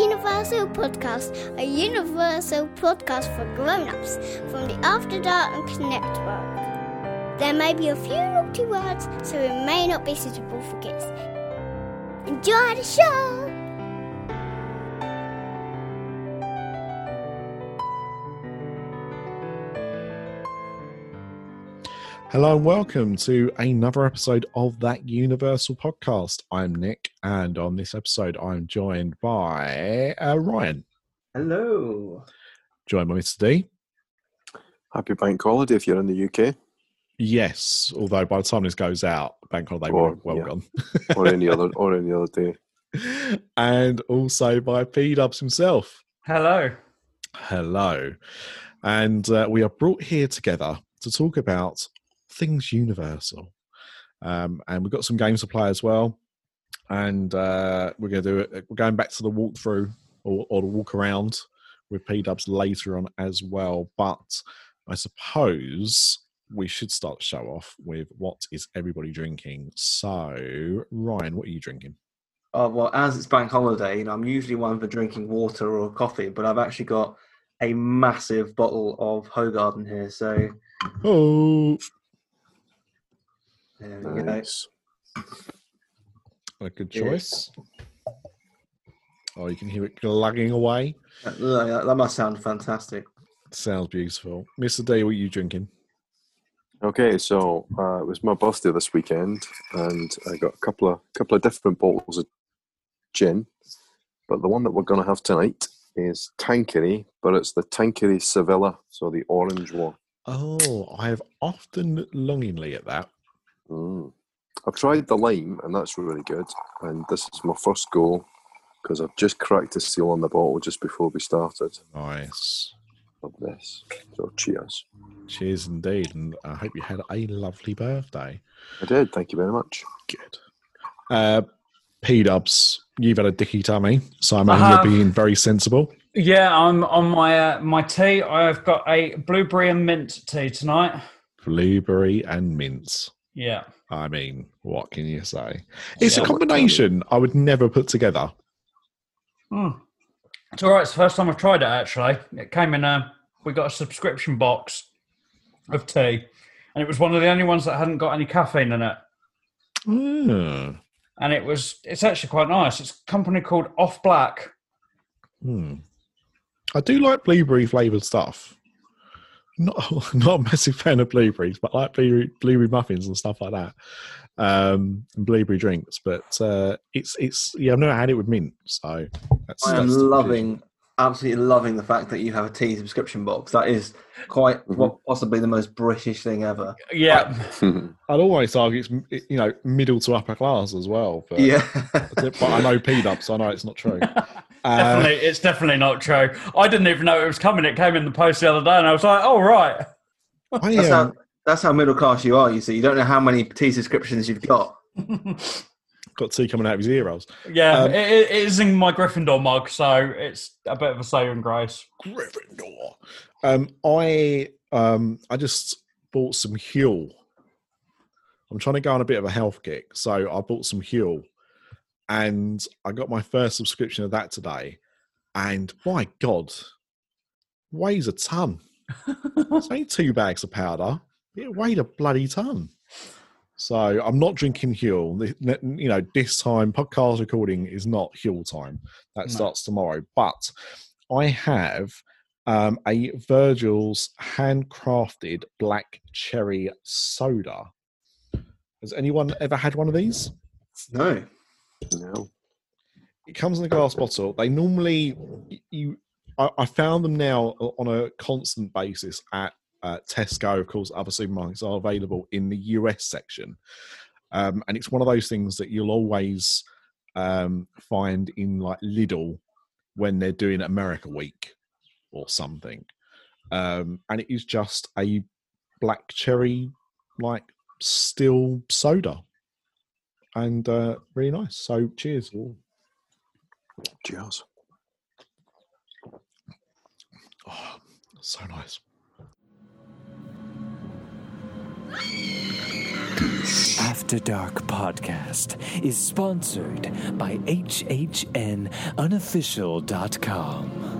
Universal Podcast, a universal podcast for grown-ups from the After Dark Network. There may be a few naughty words, so it may not be suitable for kids. Enjoy the show! Hello and welcome to another episode of that Universal podcast. I'm Nick, and on this episode, I'm joined by uh, Ryan, Hello. joined by Mr. D. Happy bank holiday if you're in the UK Yes, although by the time this goes out, bank holiday will Or- well yeah. gone. or any other or any other day. and also by P Dubs himself. Hello. Hello, and uh, we are brought here together to talk about things Universal, um, and we've got some games to play as well. And uh, we're going to do it. We're going back to the walkthrough or, or the walk around with P Dubs later on as well. But I suppose we should start the show off with what is everybody drinking. So, Ryan, what are you drinking? Oh, well, as it's bank holiday, you know, I'm usually one for drinking water or coffee, but I've actually got a massive bottle of Hoegaarden here. So Oh, there we go. Nice. a good Yeah. choice. Oh, you can hear it glugging away. That, that- that must sound fantastic. Sounds beautiful. Mr. Day, what are you drinking? Okay, so uh, it was my birthday this weekend, and I got a couple of couple of different bottles of gin. But the one that we're going to have tonight is Tanqueray, but it's the Tanqueray Sevilla, so the orange one. Oh, I have often looked longingly at that. Mm. I've tried the lime, and that's really good. And this is my first go because I've just cracked the seal on the bottle just before we started Nice. of this. So cheers. Cheers indeed. And I hope you had a lovely birthday. I did. Thank you very much. Good. Uh, P Dubs, you've had a dicky tummy, so I imagine have. you're being very sensible. Yeah, I'm on my uh, my tea. I've got a blueberry and mint tea tonight. Blueberry and mince. Yeah, I mean, what can you say? It's a Yeah. combination I would never put together. Mm. it's all right. It's the first time I've tried it. Actually, it came in a. We got a subscription box of tea, and it was one of the only ones that hadn't got any caffeine in it. Ah, And it was. It's actually quite nice. It's a company called Off Black. hmm. I do like blueberry flavored stuff. Not not a massive fan of blueberries, but I like blueberry, blueberry muffins and stuff like that, um, and blueberry drinks. But uh, it's it's yeah, I've never had it with mint, so that's, I am that's the loving, absolutely loving the fact that you have a tea subscription box. That is quite Mhm. what possibly the most British thing ever. Yeah, I'd always argue it's you know middle to upper class as well. But, Yeah. but I know P Dub, so I know it's not true. Uh, definitely. It's definitely not true. I didn't even know it was coming. It came in the post the other day, and I was like, "Oh right." I, That's um, how that's how middle class you are. You see, you don't know how many tea subscriptions you've got. got tea coming out of his ear rolls. Yeah, Um, it, it is in my Gryffindor mug, so it's a bit of a saving grace. Gryffindor. Um, I um, I just bought some Huel. I'm trying to go on a bit of a health kick, so I bought some Huel, and I got my first subscription of that today. And my God, weighs a ton. It's only two bags of powder. It weighed a bloody ton. So I'm not drinking Huel. You know, this time podcast recording is not Huel time. That No. starts tomorrow. But I have um, a Virgil's handcrafted black cherry soda. Has anyone ever had one of these? No. No. It comes in a glass bottle. They normally you. I, I found them now on a constant basis at uh, Tesco. Of course, other supermarkets are available in the US section, um, and it's one of those things that you'll always um, find in like Lidl when they're doing America Week or something. Um, and it is just a black cherry like still soda, and uh, really nice. So cheers. All. Cheers. Oh, so nice. After After Dark podcast is sponsored by HHNUnofficial.com,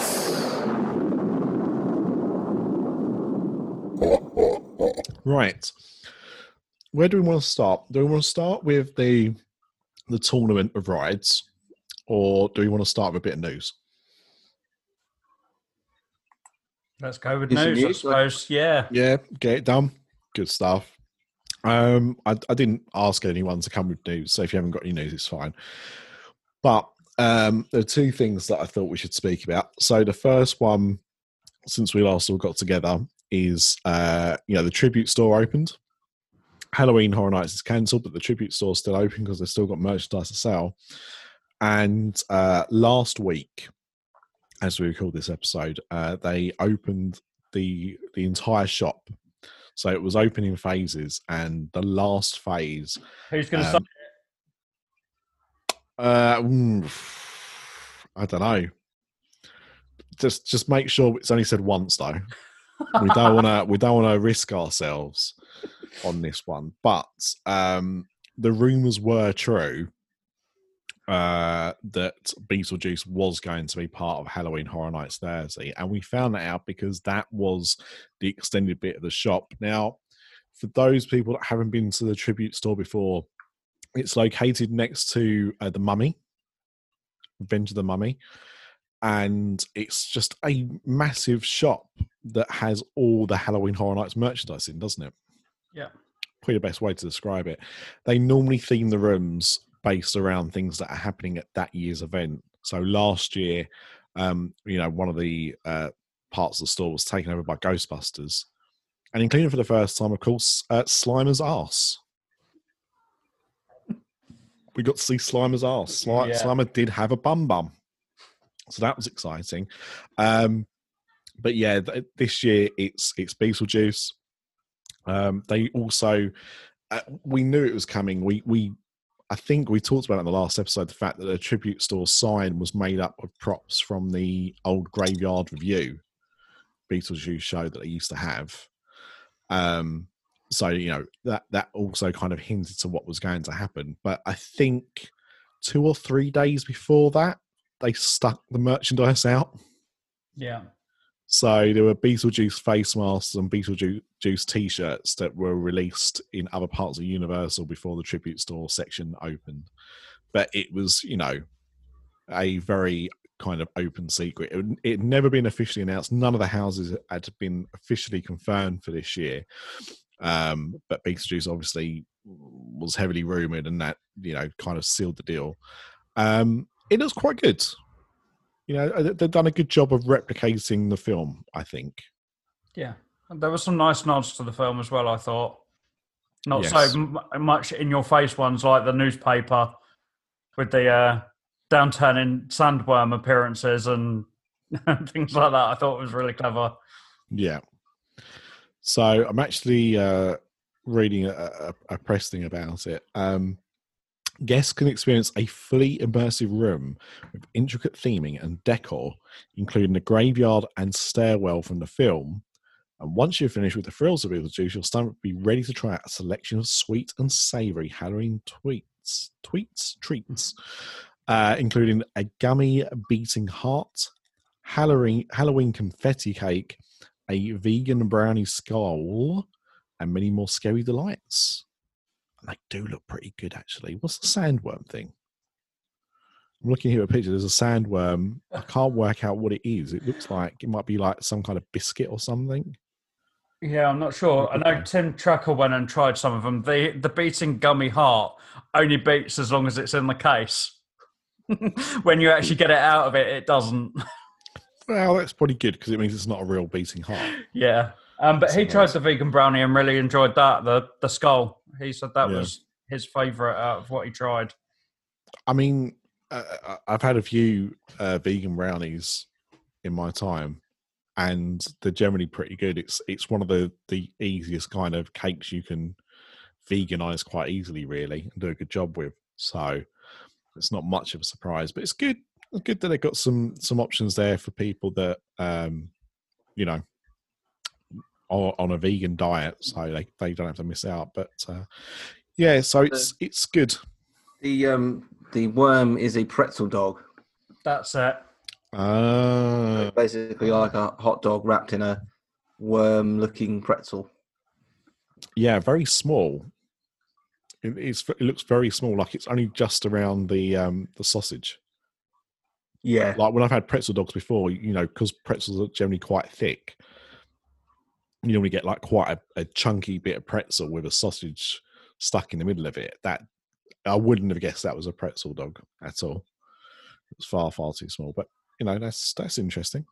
Right. Where do we want to start? Do we want to start with the the tournament of rides, or do we want to start with a bit of news? Let's go with Is news, I news? suppose. Yeah. Yeah, get it done. Good stuff. Um, I, I didn't ask anyone to come with news, so if you haven't got any news, it's fine. But um, there are two things that I thought we should speak about. So the first one, since we last all got together, is uh, you know the tribute store opened. Halloween Horror Nights is cancelled, but the tribute store's still open because they've still got merchandise to sell. And uh, last week, as we record this episode, uh, they opened the the entire shop. So it was open in phases, and the last phase. Who's going to Um, Uh, mm, I don't know. Just just make sure it's only said once though. We don't want to we don't want to risk ourselves on this one. But um, the rumors were true uh, that Beetlejuice was going to be part of Halloween Horror Nights Thursday, and we found that out because that was the extended bit of the shop. Now, for those people that haven't been to the tribute store before, it's located next to uh, the Mummy, Revenge of the Mummy, and it's just a massive shop that has all the Halloween Horror Nights merchandise in, doesn't it? Yeah. Probably the best way to describe it. They normally theme the rooms based around things that are happening at that year's event. So last year, um, you know, one of the uh, parts of the store was taken over by Ghostbusters, and including for the first time, of course, uh, Slimer's ass. We got to see Slimer's ass. Sli- Yeah. Slimer did have a bum bum, so that was exciting. Um, but yeah, th- this year it's it's Beetlejuice. Um, they also uh, we knew it was coming. We we I think we talked about in the last episode the fact that the tribute store sign was made up of props from the old Graveyard Revue Beetlejuice show that they used to have. Um, so you know that that also kind of hinted to what was going to happen. But I think two or three days before that, they stuck the merchandise out. Yeah. So there were Beetlejuice face masks and Beetlejuice t-shirts that were released in other parts of Universal before the tribute store section opened. But it was, you know, a very kind of open secret. It it had never been officially announced. None of the houses had been officially confirmed for this year. Um, but Beetlejuice obviously was heavily rumored, and that you know kind of sealed the deal. Um, it was quite good. You know, they- they've done a good job of replicating the film. I think. Yeah. And there were some nice nods to the film as well, I thought. Not Yes. so m- much in your face ones like the newspaper with the uh, downturning sandworm appearances and things like that. I thought it was really clever. Yeah. So I'm actually uh, reading a, a, a press thing about it. Um, guests can experience a fully immersive room with intricate theming and decor, including the graveyard and stairwell from the film. And once you're finished with the thrills of Beetlejuice, your stomach will be ready to try out a selection of sweet and savory Halloween tweets, tweets, treats, uh, including a gummy beating heart, Halloween, Halloween confetti cake, a vegan brownie skull, and many more scary delights. And they do look pretty good, actually. What's the sandworm thing? I'm looking here at a picture. There's a sandworm. I can't work out what it is. It looks like it might be like some kind of biscuit or something. Yeah, I'm not sure. I know Tim Tracker went and tried some of them. The the beating gummy heart only beats as long as it's in the case. when you actually get it out of it, it doesn't. Well, that's pretty good because it means it's not a real beating heart. Yeah. Um, but he tried the vegan brownie and really enjoyed that. The the skull. He said that Yeah. was his favourite out of what he tried. I mean, uh, I- I've had a few uh, vegan brownies in my time, and they're generally pretty good. It's it's one of the the easiest kind of cakes you can veganize quite easily, really, and do a good job with. So it's not much of a surprise, but it's good. It's good that they've got some some options there for people that um, you know are on a vegan diet, so they, they don't have to miss out. But uh, yeah, so it's it's good. The um the worm is a pretzel dog. That's it. Uh, It's basically like a hot dog wrapped in a worm-looking pretzel. yeah, very small. It, it's, it looks very small, like it's only just around the um, the sausage. Yeah, Like when I've had pretzel dogs before, you know, because pretzels are generally quite thick. You normally get like quite a, a chunky bit of pretzel with a sausage stuck in the middle of it. That I wouldn't have guessed that was a pretzel dog at all. It was far far too small, but you know that's that's interesting.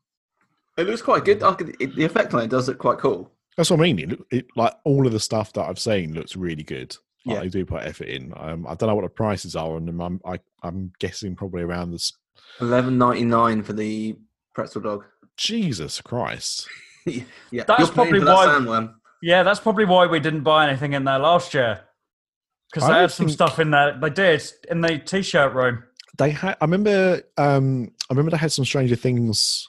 it looks quite good. I could, it, the effect on it does look quite cool. That's what I mean. It, it like all of the stuff that I've seen looks really good. Like, Yeah. they do put effort in. Um, I don't know what the prices are on them. I'm I, I'm guessing probably around this. Eleven ninety nine for the pretzel dog. Jesus Christ! yeah, That's You're probably for that why- sandworm. Yeah, that's probably why we didn't buy anything in there last year. Because I they don't had some stuff in there. They did in the t-shirt room. They had. I remember. Um, I remember they had some Stranger Things.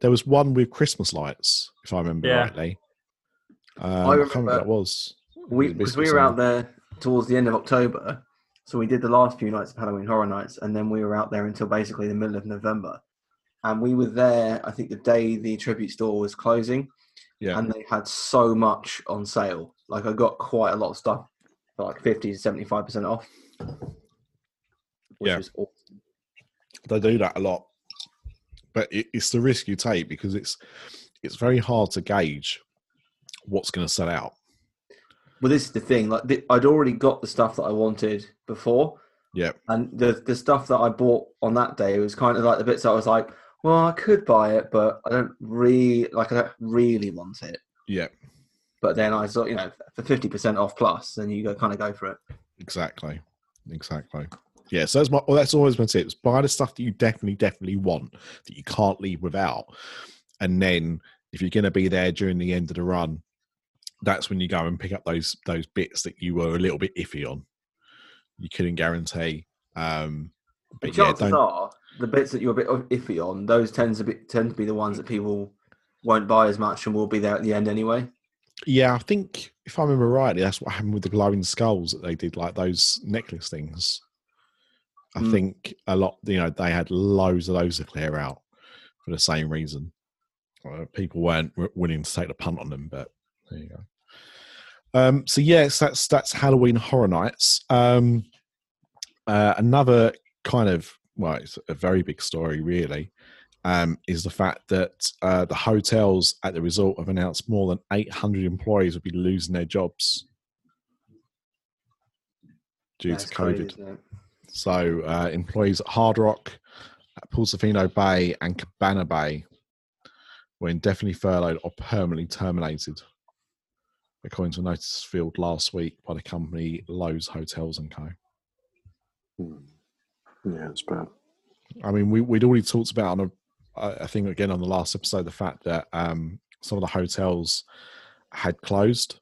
There was one with Christmas lights, if I remember Yeah. rightly. Um, I, can't remember that was. We because we biscuits were out there towards the end of October, so we did the last few nights of Halloween Horror Nights, and then we were out there until basically the middle of November. And we were there, I think, the day the tribute store was closing, Yeah, and they had so much on sale. Like I got quite a lot of stuff like fifty to seventy five percent off. Which Yeah. awesome. they do that a lot, but it, it's the risk you take because it's it's very hard to gauge what's going to sell out. Well, this is the thing. Like th- I'd already got the stuff that I wanted before, Yeah, and the the stuff that I bought on that day was kind of like the bits that I was like, well, I could buy it, but I don't really like. I don't really want it. yeah, But then I thought, you know, for fifty percent off plus, then you go kind of go for it. exactly, exactly. Yeah, so that's my. Well, that's always my tips. Buy the stuff that you definitely, definitely want that you can't leave without, and then if you're going to be there during the end of the run, that's when you go and pick up those those bits that you were a little bit iffy on. You couldn't guarantee. Um, The but yeah, chances don't. are the bits that you're a bit iffy on, those tend to be tend to be the ones that people won't buy as much and will be there at the end anyway. Yeah, I think if I remember rightly, that's what happened with the glowing skulls that they did, like those necklace things. I Mm. think a lot, you know, they had loads of those to clear out for the same reason. Uh, people weren't w- willing to take the punt on them, but there you go. Um, so yes, that's that's Halloween Horror Nights. Um, uh, another kind of well, it's a very big story, really um, is the fact that uh, the hotels at the resort have announced more than 800 employees will be losing their jobs due That's to COVID. isn't? So, uh, employees at Hard Rock, at Portofino Bay, and Cabana Bay were indefinitely furloughed or permanently terminated, according to a notice filed last week by the company Loews Hotels and Co. Hmm. Yeah, it's bad. I mean, we, we'd already talked about on a, I think again on the last episode, the fact that um, some of the hotels had closed.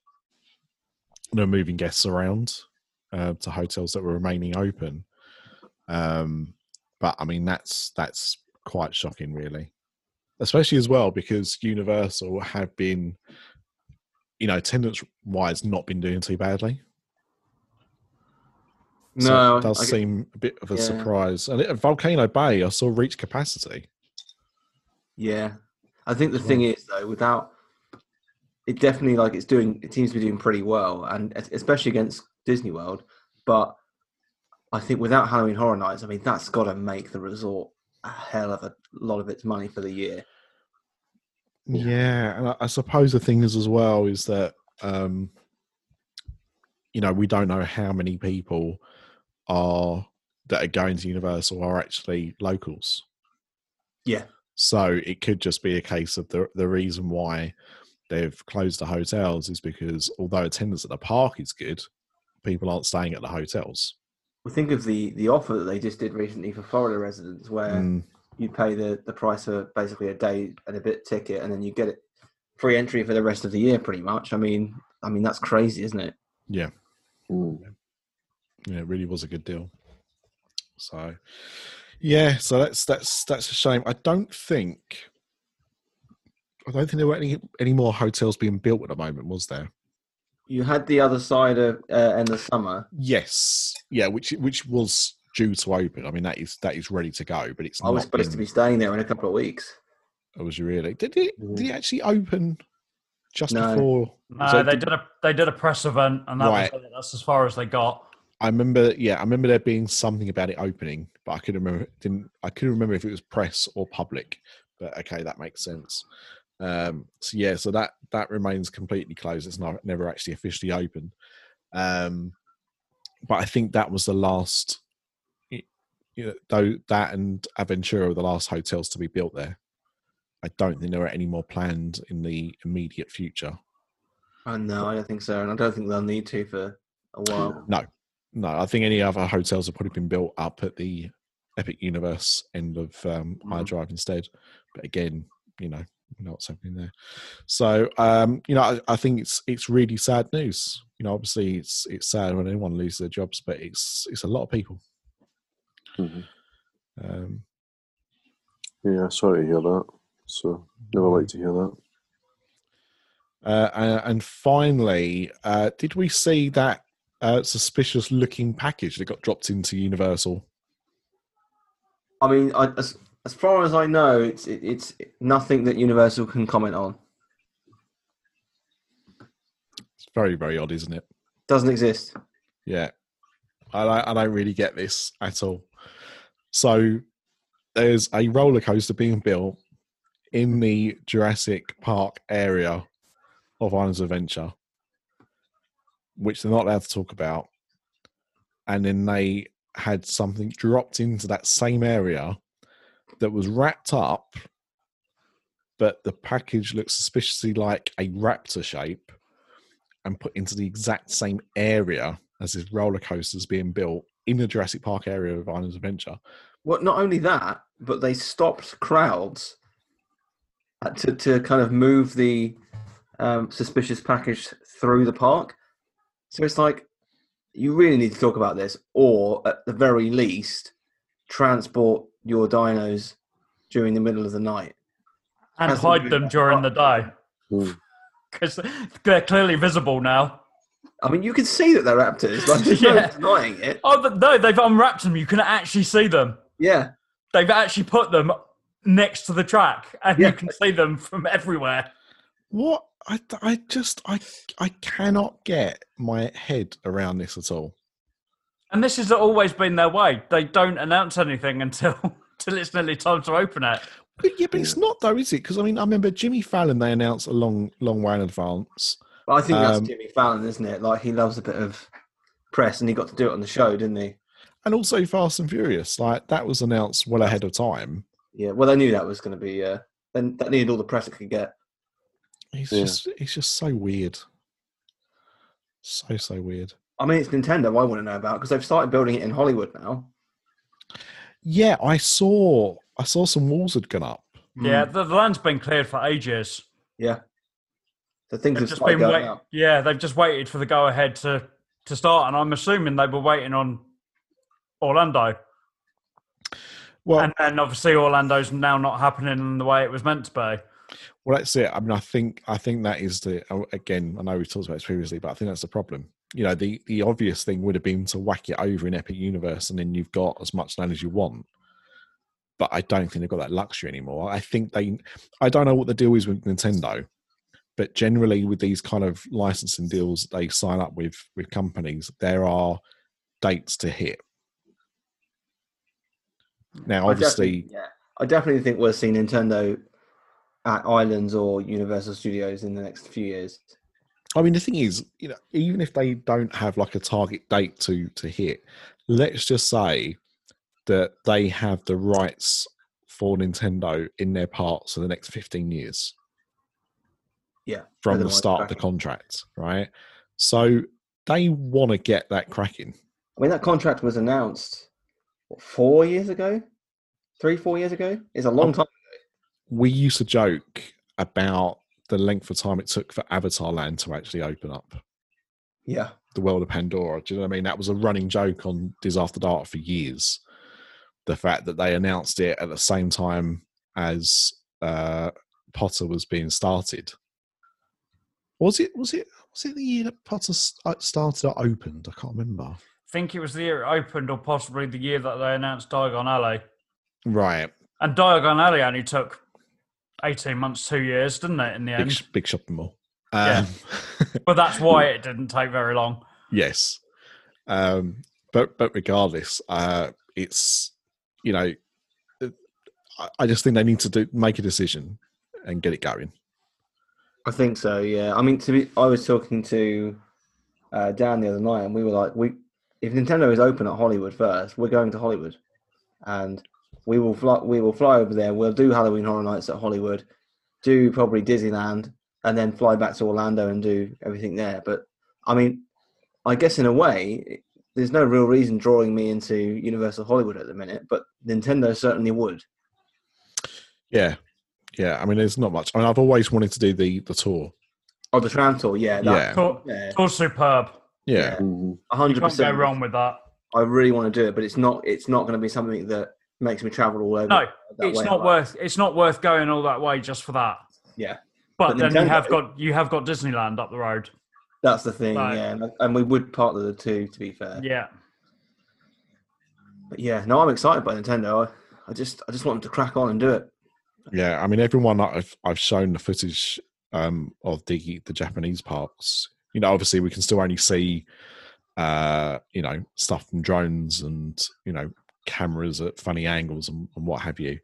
Were moving guests around uh, to hotels that were remaining open. Um, but I mean, that's that's quite shocking, really, especially as well because Universal have been, you know, attendance wise, not been doing too badly. So No, it does seem a bit of a yeah. surprise. And at Volcano Bay, I saw reach capacity. Yeah, I think the thing is though, without it, definitely like it's doing. It seems to be doing pretty well, and especially against Disney World. But I think without Halloween Horror Nights, I mean that's got to make the resort a hell of a lot of its money for the year. Yeah, and I, I suppose the thing is as well is that um, you know we don't know how many people are that are going to Universal are actually locals. Yeah, So it could just be a case of the the reason why they've closed the hotels is because although attendance at the park is good, people aren't staying at the hotels. Well, think of the the offer that they just did recently for Florida residents, where Mm, you pay the the price of basically a day and a bit ticket, and then you get it free entry for the rest of the year, pretty much. I mean, I mean that's crazy, isn't it? yeah, Mm. Yeah, it really was a good deal. So, yeah, so that's that's that's a shame. I don't think, I don't think there were any any more hotels being built at the moment, was there? You had the other side of uh, in the summer. Yes, yeah, which which was due to open. I mean, that is that is ready to go, but it's I was not supposed to be staying there in a couple of weeks. Oh, was you really? Did it? Did it actually open just No. before? No, so they did- did a they did a press event, and that Right. was that's as far as they got. I remember. Yeah, I remember there being something about it opening, but I couldn't remember. Didn't I couldn't remember if it was press or public. But okay, that makes sense. Um, so yeah, so that that remains completely closed. It's not never actually officially opened. Um, but I think that was the last. You know, though that and Aventura were the last hotels to be built there. I don't think there are any more planned in the immediate future. Oh, no, I don't think so, and I don't think they'll need to for a while. No, no. I think any other hotels have probably been built up at the Epic Universe end of um, Mhm. iDrive instead. But again, you know, you know what's happening there. So, um, you know, I, I think it's it's really sad news. You know, obviously it's it's sad when anyone loses their jobs, but it's it's a lot of people. Mhm. Um, Yeah, sorry to hear that. So never like to hear that. uh, and, and finally, uh, did we see that uh, suspicious looking package that got dropped into Universal? I mean, I, as as far as I know, it's it, it's nothing that Universal can comment on. It's very very odd, isn't it? Doesn't exist. Yeah, I don't, I don't really get this at all. So there's a roller coaster being built in the Jurassic Park area of Islands of Adventure, which they're not allowed to talk about, and then they had something dropped into that same area that was wrapped up, but the package looks suspiciously like a raptor shape and put into the exact same area as this roller coaster is being built in the Jurassic Park area of Islands Adventure. Well, not only that, but they stopped crowds uh, to to kind of move the um, suspicious package through the park. So it's like you really need to talk about this, or at the very least, transport your dinos during the middle of the night. and Hasn't hide them during the day hmm. because they're clearly visible now. I mean, you can see that they're raptors. Like, there's Yeah. no denying it. Oh, but no, they've unwrapped them. You can actually see them. Yeah, They've actually put them next to the track, and Yeah. you can see them from everywhere. What I, I just I I cannot get my head around this at all. And this has always been their way. They don't announce anything until until it's nearly time to open it. But yeah, but it's not though, is it? Because I mean, I remember Jimmy Fallon. They announced a long, long way in advance. but I think that's Um, Jimmy Fallon, isn't it? Like he loves a bit of press, and he got to do it on the show, didn't he? and also Fast and Furious. Like that was announced well ahead of time. Yeah. Well, they knew that was going to be. Uh, then that needed all the press it could get. It's Yeah. just it's just so weird. So so weird. I mean, it's Nintendo. I want to know about because they've started building it in Hollywood now. Yeah, I saw I saw some walls had gone up. Yeah, Mm. the, the land's been cleared for ages. yeah. the things They've have just been going wait- up. Yeah, they've just waited for the go ahead to to start, and I'm assuming they were waiting on Orlando, Well, and and obviously Orlando's now not happening in the way it was meant to be. Well, that's it. I mean, I think I think that is the oh, again. I know we've talked about this previously, but I think that's the problem. You know, the the obvious thing would have been to whack it over in Epic Universe, and then you've got as much land as you want. But I don't think they've got that luxury anymore. I think they. I don't know what the deal is with Nintendo, but generally with these kind of licensing deals they sign up with with companies, there are dates to hit. Now, obviously, definitely- yeah, I definitely think we'll see Nintendo at Islands or Universal Studios in the next few years. I mean, the thing is, you know, even if they don't have like a target date to to hit, let's just say that they have the rights for Nintendo in their parts for the next fifteen years Yeah, from the start of the contract, right? So they want to get that cracking. I mean, that contract was announced what, four years ago, three, four years ago. It's a long um, time. We used to joke about the length of time it took for Avatar Land to actually open up Yeah, the world of Pandora. Do you know what I mean? That was a running joke on Diz After Dark for years. The fact that they announced it at the same time as uh, Potter was being started. Was it? Was it? Was it the year that Potter uh, started or opened? I can't remember. I think it was the year it opened, or possibly the year that they announced Diagon Alley. Right, And Diagon Alley only took 18 months, two years, didn't it, in the end? sh- big shopping mall. Yeah. Um, But that's why it didn't take very long. yes, um, but but regardless, uh, it's you know, I, I just think they need to do make a decision and get it going. I think so. Yeah, I mean, to be, I was talking to uh, Dan the other night, and we were like, we if Nintendo is open at Hollywood first, we're going to Hollywood, and we will fly. We will fly over there. We'll do Halloween Horror Nights at Hollywood, do probably Disneyland, and then fly back to Orlando and do everything there. But I mean, I guess in a way, there's no real reason drawing me into Universal Hollywood at the minute, but Nintendo certainly would. Yeah, yeah. I mean, there's not much. I mean, I've always wanted to do the the tour. Oh, the tram tour, yeah, Yeah. that, Tour, yeah, tour's superb. Yeah, Mhm. a You hundred can't go percent. wrong with that. I really want to do it, but it's not. It's not going to be something that makes me travel all over. No, it's not worth. It's not worth going all that way just for that. Yeah, But, But then you have got you have got Disneyland up the road. that's the thing. Right. Yeah, and, and we would partner the two, to be fair. Yeah, But yeah, no, I'm excited by Nintendo. I, I just, I just want them to crack on and do it. yeah. I mean, everyone that I've I've shown the footage um, of the the Japanese parks. You know, obviously we can still only see, uh, you know, stuff from drones and you know cameras at funny angles and, and what have you.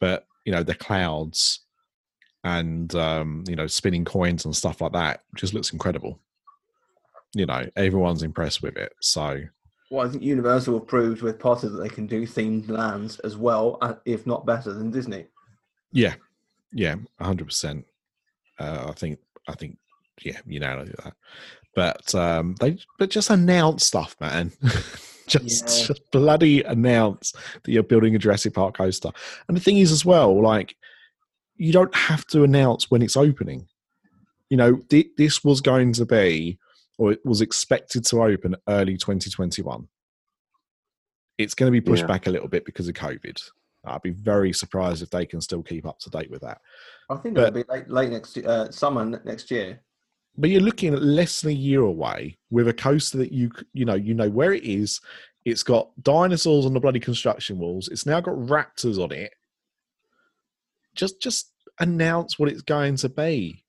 But you know, the clouds and um, you know spinning coins and stuff like that just looks incredible. You know, everyone's impressed with it. So Well, I think Universal have proved with Potter that they can do themed lands as well, uh, if not better than Disney. Yeah, yeah, hundred percent. Uh, I think, I think, yeah, you know, that. But um, they, but just announce stuff, man. just, Yeah. just bloody announce that you're building a Jurassic Park coaster. And the thing is, as well, like you don't have to announce when it's opening. You know, thi- this was going to be, or it was expected to open early 2021. It's going to be pushed Yeah. back a little bit because of COVID. I'd be very surprised if they can still keep up to date with that. I think But- it'll be late, late next uh, summer next year. But you're looking at less than a year away with a coaster that you you know you know where it is. It's got dinosaurs on the bloody construction walls. It's now got raptors on it. Just just announce what it's going to be.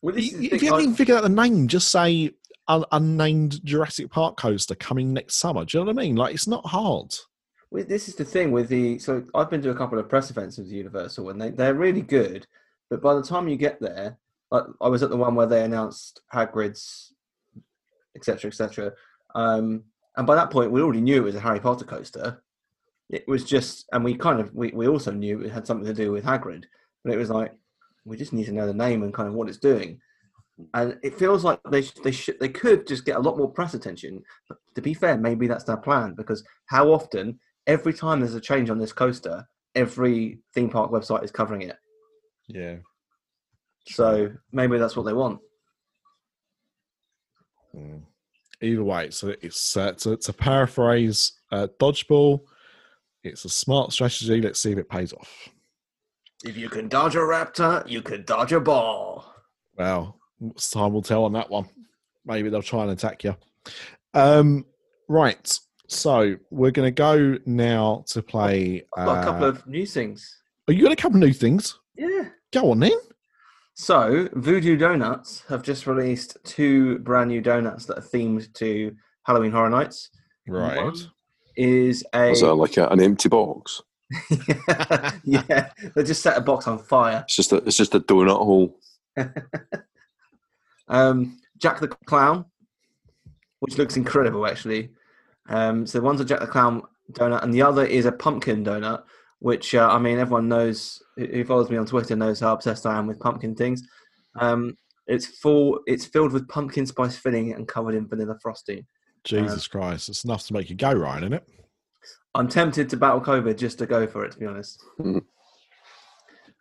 Well, this is the if you haven't even figured out the name, just say un- unnamed Jurassic Park coaster coming next summer. Do you know what I mean? Like it's not hard. Well, this is the thing with the. So I've been to a couple of press events with Universal, and they they're really good. But by the time you get there, like I was at the one where they announced Hagrid's, etc., etc. Um, and by that point, we already knew it was a Harry Potter coaster. It was just, and we kind of we, we also knew it had something to do with Hagrid, but it was like we just need to know the name and kind of what it's doing. And it feels like they sh- they should they could just get a lot more press attention. But to be fair, maybe that's their plan because how often every time there's a change on this coaster, every theme park website is covering it. Yeah. So maybe that's what they want. Mm. Either way, so it's uh, to, to paraphrase uh, dodgeball. It's a smart strategy. Let's see if it pays off. If you can dodge a raptor, you can dodge a ball. Well, time will tell on that one. Maybe they'll try and attack you. Um, right. So we're going to go now to play. I've got a couple uh, of new things. Are you got a couple of new things? Yeah. Go on then. So Voodoo Donuts have just released two brand new donuts that are themed to Halloween Horror Nights. Right. One is a Is that like a, an empty box? yeah. They just set a box on fire. It's just a, it's just a donut hole. Um, Jack the Clown, which looks incredible actually. Um, so one's a Jack the Clown donut, and the other is a pumpkin donut. Which uh, I mean, everyone knows who follows me on Twitter knows how obsessed I am with pumpkin things. Um, it's full. It's filled with pumpkin spice filling and covered in vanilla frosting. Jesus Christ, it's enough to make you go, Ryan, isn't it? I'm tempted to battle COVID just to go for it, to be honest. Mhm.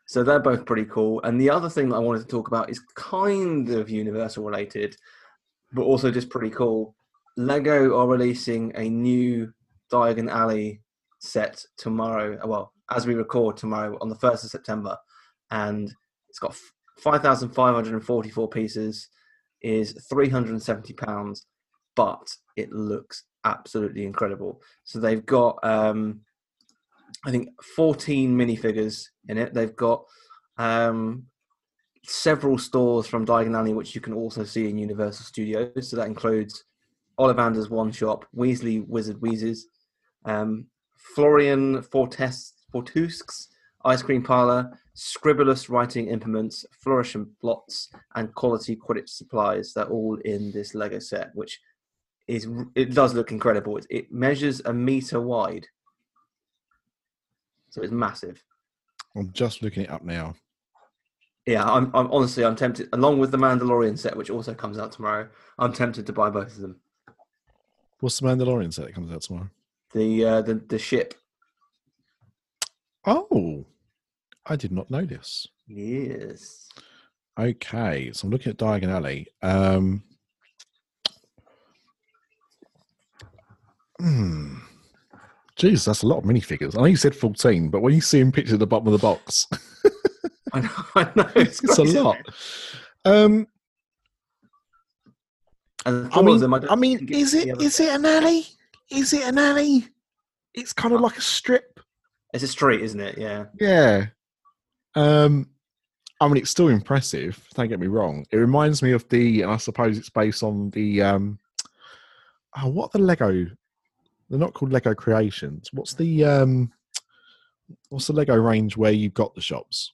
So they're both pretty cool. And the other thing that I wanted to talk about is kind of Universal related, but also just pretty cool. Lego are releasing a new Diagon Alley set tomorrow. uh, Well, as we record tomorrow on the 1st of September. And it's got 5,544 pieces, is £370, but it looks absolutely incredible. So they've got, um, I think, 14 minifigures in it. They've got um, several stores from Diagon Alley, which you can also see in Universal Studios. So that includes Ollivander's Wand Shop, Weasley Wizard Wheezes, um, Florean Fortes, Fortescue's Ice Cream Parlor, Scribbulus Writing Implements, Flourish and Blotts, and Quality Quidditch Supplies. They're all in this Lego set, which is it does look incredible. It, it measures a meter wide, so it's massive. I'm just looking it up now. Yeah, I'm, I'm honestly I'm tempted. Along with the Mandalorian set, which also comes out tomorrow, I'm tempted to buy both of them. What's the Mandalorian set that comes out tomorrow? The uh, the the ship. Oh, I did not know this. Yes. Okay, so I'm looking at Diagon Alley. Um, hmm. Jeez, that's a lot of minifigures. I know you said 14, but when you see him pictured at the bottom of the box, I know. I know it's, it's a lot. Um, I mean, I, I mean, is it is it an alley? Is it an alley? It's kind of like a strip. It's a street, isn't it? Yeah. Yeah. Um, I mean, it's still impressive. Don't get me wrong. It reminds me of the, and I suppose it's based on the, um, oh, what the Lego? They're not called Lego Creations. What's the, um, what's the Lego range where you've got the shops?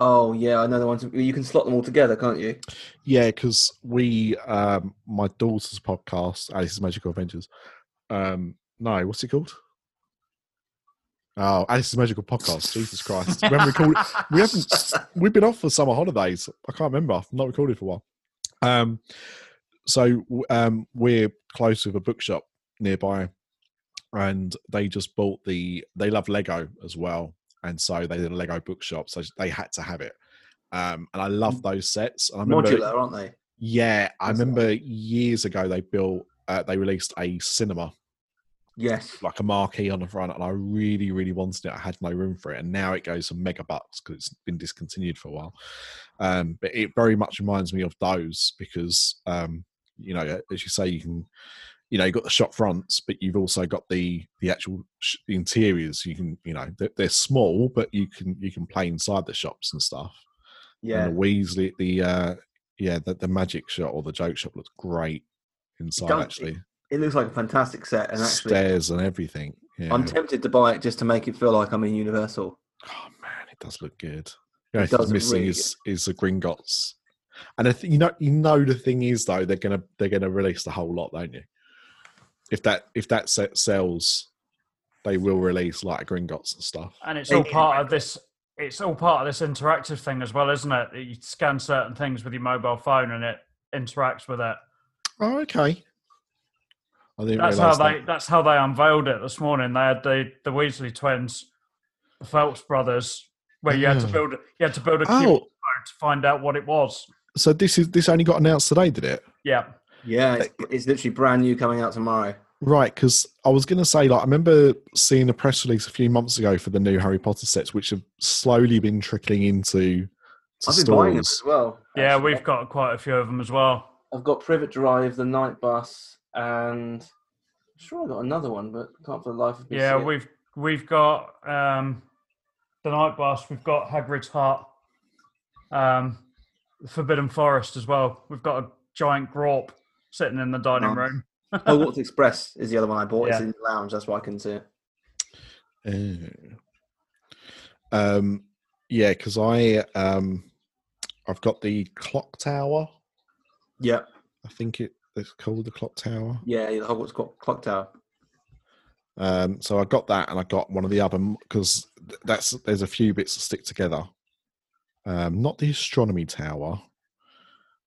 Oh yeah, I know the ones. You can slot them all together, can't you? Yeah, because we, um, my daughter's podcast, Alice's Magical Adventures. Um, no, what's it called? Oh, Alice's Magical Podcast. Jesus Christ! We we haven't. We've been off for summer holidays. I can't remember. I've not recorded for a while. Um, so um, we're close with a bookshop nearby, and they just bought the. They love Lego as well, and so they did a Lego bookshop. So they had to have it. Um, and I love those sets. And I remember, Modular, aren't they? yeah, I remember years ago they built. Uh, they released a cinema Yes. like a marquee on the front, and I really, really wanted it. I had no room for it, and now it goes for mega bucks because it's been discontinued for a while. Um, but it very much reminds me of those because, um, you know, as you say, you can, you know, you've got the shop fronts, but you've also got the the actual sh- interiors. You can, you know, they're, they're small, but you can you can play inside the shops and stuff. Yeah. And the Weasley, the uh, yeah, the, the magic shop or the joke shop looks great inside. does. Actually, It looks like a fantastic set, and actually, stairs and everything. Yeah. I'm tempted to buy it just to make it feel like I'm in Universal. Oh man, it does look good. It does look missing really is is the Gringotts. And I th- you know, you know, the thing is though, they're gonna they're gonna release the whole lot, don't you? If that if that set sells, they will release like Gringotts and stuff. And it's all part of this. It's all part of this interactive thing as well, isn't it? You scan certain things with your mobile phone, and it interacts with it. Oh, okay. I didn't That's how they. that. That's how they unveiled it this morning. They had the the Weasley twins, the Phelps brothers, where you had to build. You had to build a keyboard Oh, to find out what it was. so this is this only got announced today, did it? Yeah. Yeah, it's, it's literally brand new coming out tomorrow. Right, because I was going to say, like, I remember seeing a press release a few months ago for the new Harry Potter sets, which have slowly been trickling into to I've been buying them as well. Yeah, actually. we've got quite a few of them as well. I've got Privet Drive, the Night Bus, and I'm sure I got another one, but can't for the life of me. Yeah, see we've we've got um, the night bus. We've got Hagrid's hut, um, the Forbidden Forest as well. We've got a giant Grawp sitting in the dining Nice. room. Hogwarts Express is the other one I bought. It's in the lounge. That's why I couldn't see it. Oh. Um, yeah, because I um, I've got the clock tower. Yeah, I think it, it's called the clock tower. yeah, the Hogwarts clock, clock tower. Um, so I got that, and I got one of the other because that's there's a few bits that stick together. Um, not the astronomy tower,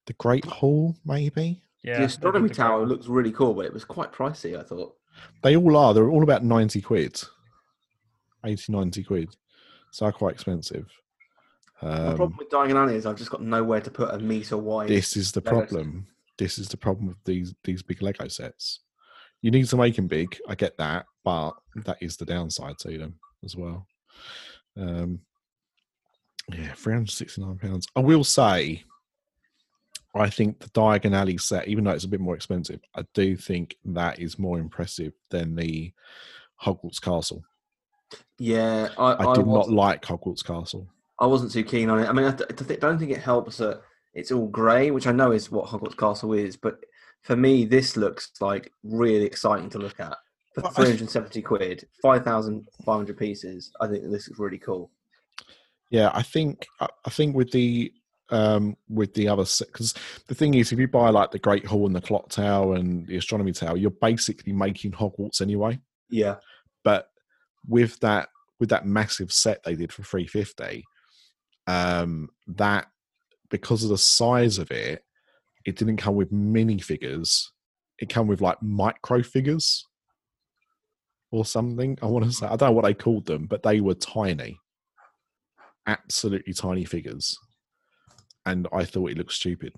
the Great Hall, maybe. Yeah, the astronomy the tower looks really cool, but it was quite pricey. I thought. They all are. They're all about 90 quid, 80, 90 quid. So they're quite expensive. the Um, problem with Diagon Alley is I've just got nowhere to put a meter wide. this is the Lego problem. This is the problem with these these big Lego sets. You need to make them big. I get that, but that is the downside to them as well. Um, yeah, three hundred sixty nine pounds. I will say, I think the Diagon Alley set, even though it's a bit more expensive, I do think that is more impressive than the Hogwarts Castle. Yeah, I, I, I, did was, not like Hogwarts Castle. I wasn't too keen on it. I mean, I, th- I don't think it helps that it's all grey, which I know is what Hogwarts Castle is. But for me, this looks like really exciting to look at. For Well, I- 370 quid, 5,500 pieces, I think this is really cool. Yeah, I think I I think with the um with the other because the thing is, if you buy like the Great Hall and the Clock Tower and the Astronomy Tower, you're basically making Hogwarts anyway. Yeah, But with that with that massive set they did for 350, um, that because of the size of it, it didn't come with mini figures. It came with like micro figures or something. I want to say I don't know what they called them, but they were tiny, absolutely tiny figures, and I thought it looked stupid.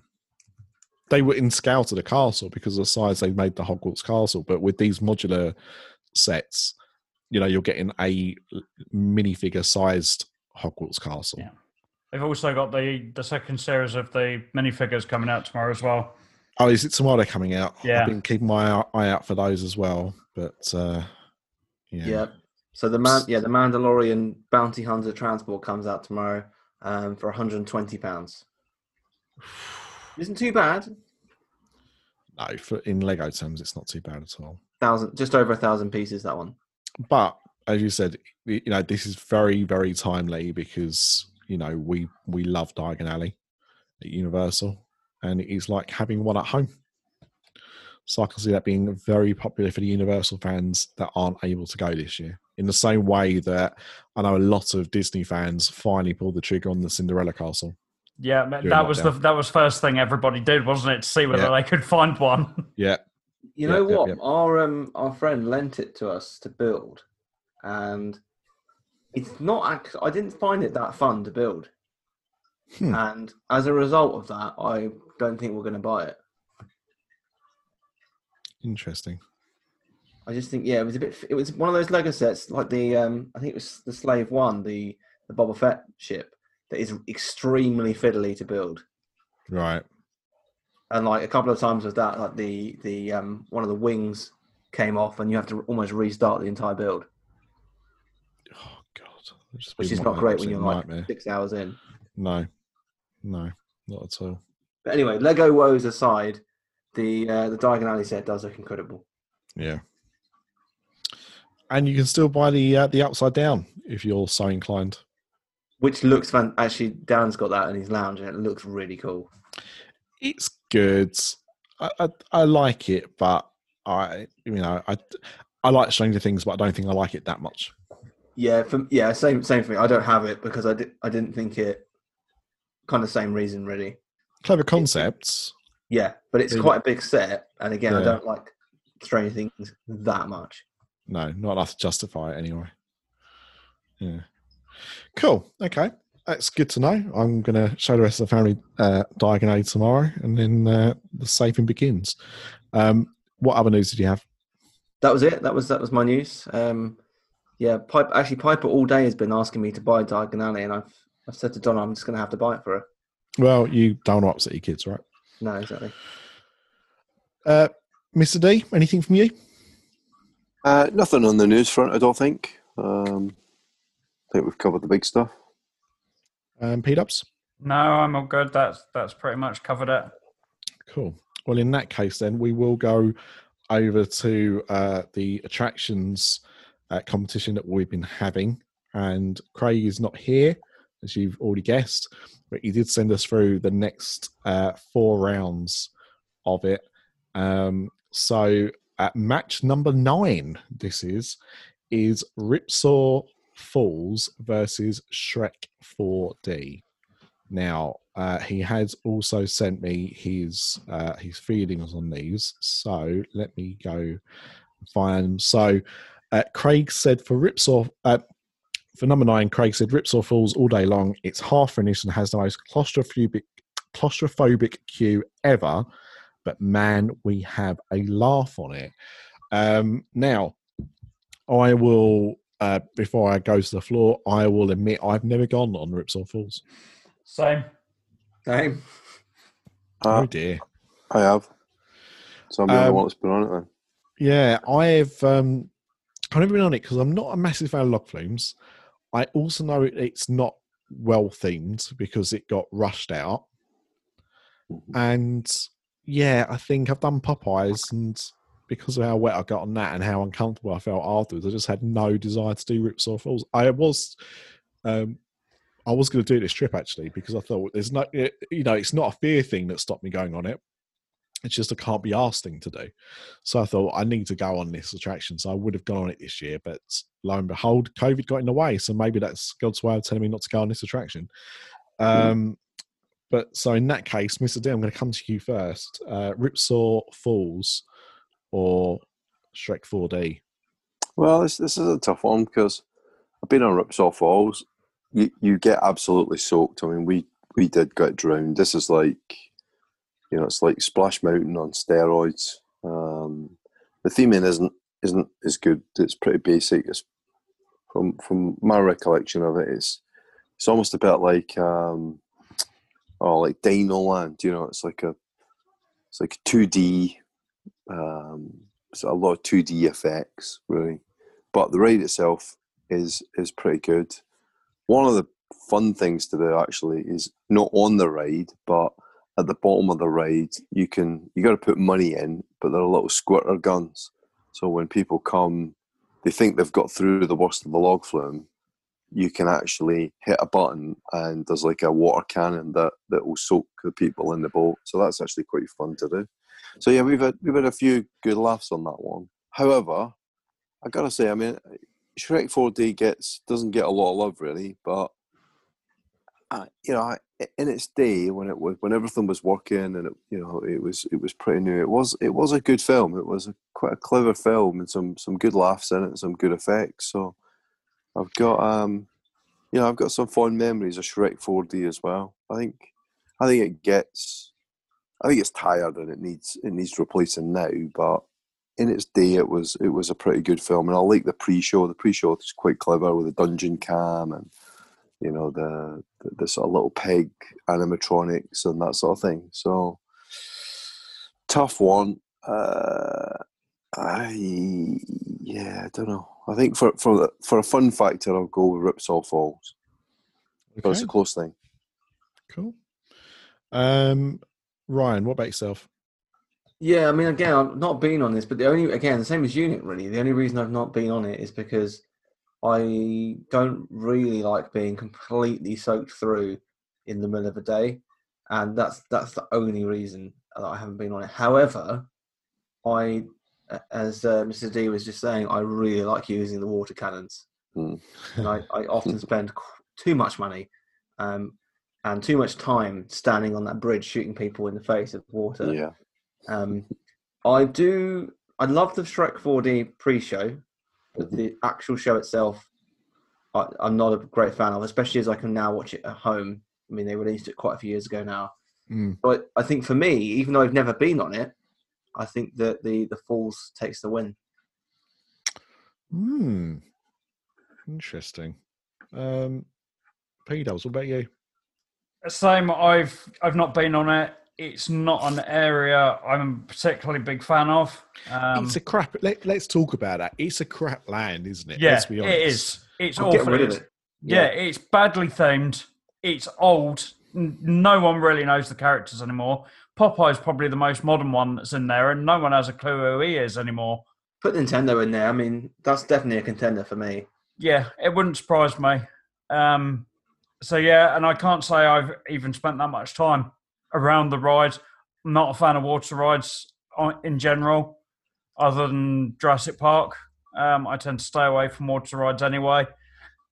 They were in scale to the castle because of the size they made the Hogwarts castle, but with these modular sets, you know, you're getting a minifigure sized Hogwarts castle. Yeah. They've also got the the second series of the minifigures coming out tomorrow as well. Oh, is it tomorrow they're coming out? Yeah. I've been keeping my eye out for those as well. But uh, yeah. yeah. So the man, yeah, the Mandalorian Bounty Hunter Transport comes out tomorrow um, for 120 pounds. Isn't too bad. No, for, in Lego terms, it's not too bad at all. Thousand, just over a thousand pieces. That one. But as you said, you know, this is very, very timely because you know we we love Diagon Alley at Universal, and it is like having one at home. So I can see that being very popular for the Universal fans that aren't able to go this year. In the same way that I know a lot of Disney fans finally pulled the trigger on the Cinderella Castle. Yeah, ma- During that was the that was first thing everybody did, wasn't it? To see whether Yeah. they could find one. Yeah, You Yeah, know yeah, what? yeah. Our um our friend lent it to us to build, and it's not. Act- I didn't find it that fun to build, Hmm. and as a result of that, I don't think we're going to buy it. interesting. I just think yeah, it was a bit. It was one of those Lego sets like the um I think it was the Slave One, the the Boba Fett ship that is extremely fiddly to build. Right. and like a couple of times with that, like the the um one of the wings came off, and you have to almost restart the entire build, Oh God. Which is not great when you're like nightmare. six hours in. No, no, not at all. But anyway, Lego woes aside, the uh, the Diagon Alley set does look incredible. Yeah. And you can still buy the uh, the upside down if you're so inclined. Which looks fun. Actually, Dan's got that in his lounge, and it looks really cool. It's good. I, I I like it, but I you know I I like Stranger Things, but I don't think I like it that much. Yeah, for, yeah, same same for me. I don't have it because I did I didn't think it. Kind of same reason, really. Clever concepts. Yeah, but it's quite a big set, and again, I don't like Stranger Things that much. No, not enough to justify it anyway. Yeah. Cool. Okay. That's good to know. I'm going to show the rest of the family uh, Diagon Alley tomorrow, and then uh, the saving begins. Um, what other news did you have? that was it. That was that was my news. Um, yeah, Pipe actually Piper all day has been asking me to buy Diagon Alley, and I've I've said to Donna I'm just going to have to buy it for her. Well, you don't want to upset your kids, right? No, exactly. Uh, Mr. D, anything from you? Uh, nothing on the news front, I don't think. Um, I think we've covered the big stuff. Um, P Dubs? No, I'm all good. That's that's pretty much covered it. Cool. Well, in that case, then we will go over to uh, the attractions uh, competition that we've been having. And Craig is not here, as you've already guessed, but he did send us through the next uh, four rounds of it. Um, so, at match number nine, this is is Ripsaw Falls versus Shrek 4D. Now, uh, he has also sent me his uh, his feelings on these. So let me go find. So uh, Craig said for Ripsaw, uh, for number nine, Craig said Ripsaw Falls all day long. It's half finished and has the most claustrophobic claustrophobic queue ever. But man, we have a laugh on it. Um, now, I will uh, before I go to the floor, I will admit I've never gone on Ripsaw Falls. Same. Same. Uh, oh dear. I have. So I'm the only Um, one that's been on it then. Yeah, I've um, I've never been on it because I'm not a massive fan of log flumes. I also know it- it's not well themed because it got rushed out, Mhm. and yeah, I think I've done Popeyes, and because of how wet I got on that and how uncomfortable I felt afterwards, I just had no desire to do Ripsaw Falls. I was, um, I was going to do this trip actually because I thought there's no, you know, it's not a fear thing that stopped me going on it. It's just a can't be asked thing to do. So I thought I need to go on this attraction. So I would have gone on it this year, but lo and behold, COVID got in the way. So maybe that's God's way of telling me not to go on this attraction. Um, but so in that case, Mr. D, I'm going to come to you first. Uh, Ripsaw Falls or Shrek 4D? Well, this this is a tough one because I've been on Ripsaw Falls. You you get absolutely soaked. I mean, we we did get drowned. This is like, you know, it's like Splash Mountain on steroids. Um, the theming isn't isn't as good. It's pretty basic. It's from from my recollection of it, it's it's almost a bit like um, oh, like Dino Land. You know, it's like a it's like two D. Um, it's a lot of two D effects, really. But the ride itself is is pretty good. One of the fun things to do actually is not on the ride, but at the bottom of the ride, you can you got to put money in, but there are little squitter guns. So when people come, they think they've got through the worst of the log flume. You can actually hit a button, and there's like a water cannon that that will soak the people in the boat. So that's actually quite fun to do. So yeah, we've had we've had a few good laughs on that one. However, I gotta say, I mean, Shrek 4D gets doesn't get a lot of love really, but uh, you know, I, in its day when it was when everything was working and it, you know it was it was pretty new. It was it was a good film. It was a, quite a clever film and some some good laughs in it, and some good effects. So I've got um, you know, I've got some fond memories of Shrek 4D as well. I think I think it gets I think it's tired and it needs it needs replacing now, but in its day it was it was a pretty good film and I like the pre-show. The pre-show is quite clever with the dungeon cam and you know the the, the sort of little peg animatronics and that sort of thing. So tough one. Uh, I yeah, I don't know. I think for for the- for a fun factor, I'll go with Ripsaw Falls. But it's a close thing. cool. Um, Ryan, what about yourself? Yeah, I mean, again, I've not been on this, but the only, again, the same as Unit, really. The only reason I've not been on it is because I don't really like being completely soaked through in the middle of a day, and that's that's the only reason that I haven't been on it. However, I, as uh, Mr. D was just saying, I really like using the water cannons, Mm. and I, I often spend too much money. Um, and too much time standing on that bridge shooting people in the face of water. Yeah. Um, I do. I love the Shrek 4D pre-show, but the actual show itself, I, I'm not a great fan of. Especially as I can now watch it at home. I mean, they released it quite a few years ago now. Mm. But I think for me, even though I've never been on it, I think that the the Falls takes the win. Hmm. Interesting. Um, P Dubs, what about you? Same. I've I've not been on it. It's not an area I'm particularly big fan of. Um, it's a crap. Let, let's talk about that. It's a crap land, isn't it? yeah, Let's it is. It's I'll awful. rid of it. Yeah, it's badly themed. It's old. No one really knows the characters anymore. Popeye's probably the most modern one that's in there, and no one has a clue who he is anymore. Put Nintendo in there. I mean, that's definitely a contender for me. Yeah, it wouldn't surprise me. Um, so yeah, and I can't say I've even spent that much time around the ride. I'm not a fan of water rides in general, other than Jurassic Park. Um, I tend to stay away from water rides anyway.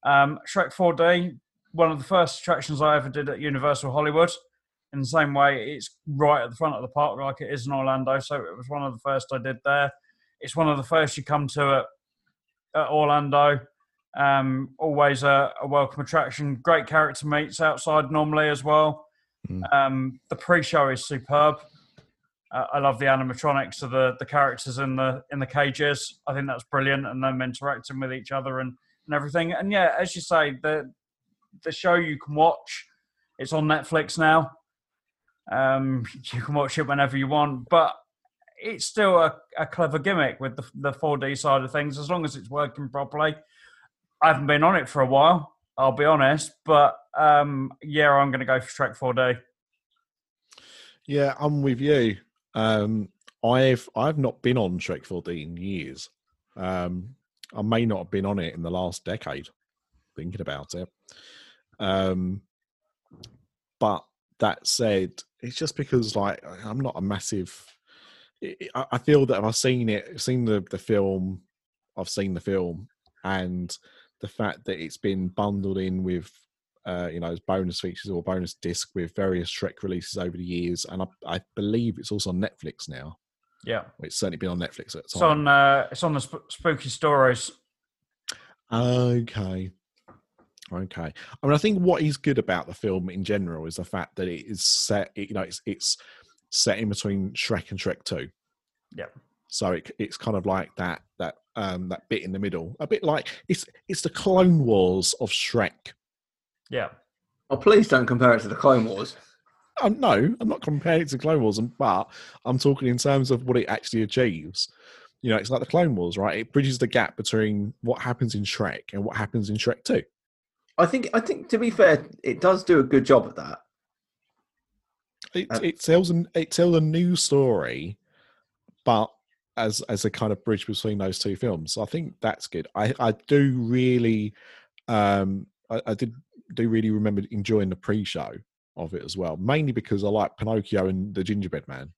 Um, Shrek 4D, one of the first attractions I ever did at Universal Hollywood. In the same way, it's right at the front of the park, like it is in Orlando. So it was one of the first I did there. It's one of the first you come to at, at Orlando. Um, always a, a welcome attraction. Great character meets outside normally as well. Mm. Um, the pre-show is superb. Uh, I love the animatronics of the, the characters in the in the cages. I think that's brilliant, and them interacting with each other and, and everything. And yeah, as you say, the the show you can watch. It's on Netflix now. Um, you can watch it whenever you want, but it's still a, a clever gimmick with the, the 4D side of things, as long as it's working properly. I haven't been on it for a while, I'll be honest, but um, yeah, I'm going to go for Shrek 4D. Yeah, I'm with you. Um, I've I've not been on Shrek 4D in years. Um, I may not have been on it in the last decade. Thinking about it, um, but that said, it's just because like I'm not a massive. I I- feel that I've seen it, seen the the film, I've seen the film, and the fact that it's been bundled in with uh, you know, as bonus features or bonus disc with various Shrek releases over the years, and I, I believe it's also on Netflix now. Yeah, Well, It's certainly been on Netflix at the it's on uh, it's on the sp- spooky stories. Okay. Okay. I mean, I think what is good about the film in general is the fact that it is set. it- You know, it's it's set in between Shrek and Shrek Two. Yeah. So it, it's kind of like that that um that bit in the middle, a bit like it's it's the Clone Wars of Shrek. Yeah, Oh, please don't compare it to the Clone Wars. Oh, no, I'm not comparing it to Clone Wars, and- but I'm talking in terms of what it actually achieves. You know, it's like the Clone Wars, right? It bridges the gap between what happens in Shrek and what happens in Shrek Two. I think. I think to be fair, it does do a good job at that. It, Uh, it tells an it tells a new story, but as as a kind of bridge between those two films. I think that's good. I I do really, um, I, I did do really remember enjoying the pre-show of it as well, mainly because I like Pinocchio and the Gingerbread Man.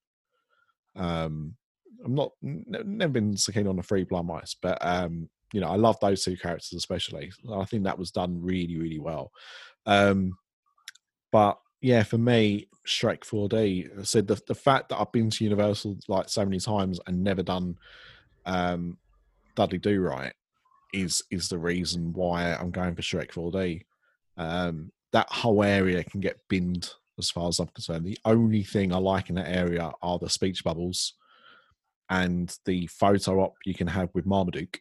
Um, I'm not n- never been so keen on the Three Blind Mice, but um, you know I love those two characters especially. I think that was done really really well. Um, but yeah, for me, Shrek 4D. So the the fact that I've been to Universal like so many times and never done um, Dudley Do Right is is the reason why I'm going for Shrek 4D. Um, that whole area can get binned as far as I'm concerned. The only thing I like in that area are the speech bubbles and the photo op you can have with Marmaduke.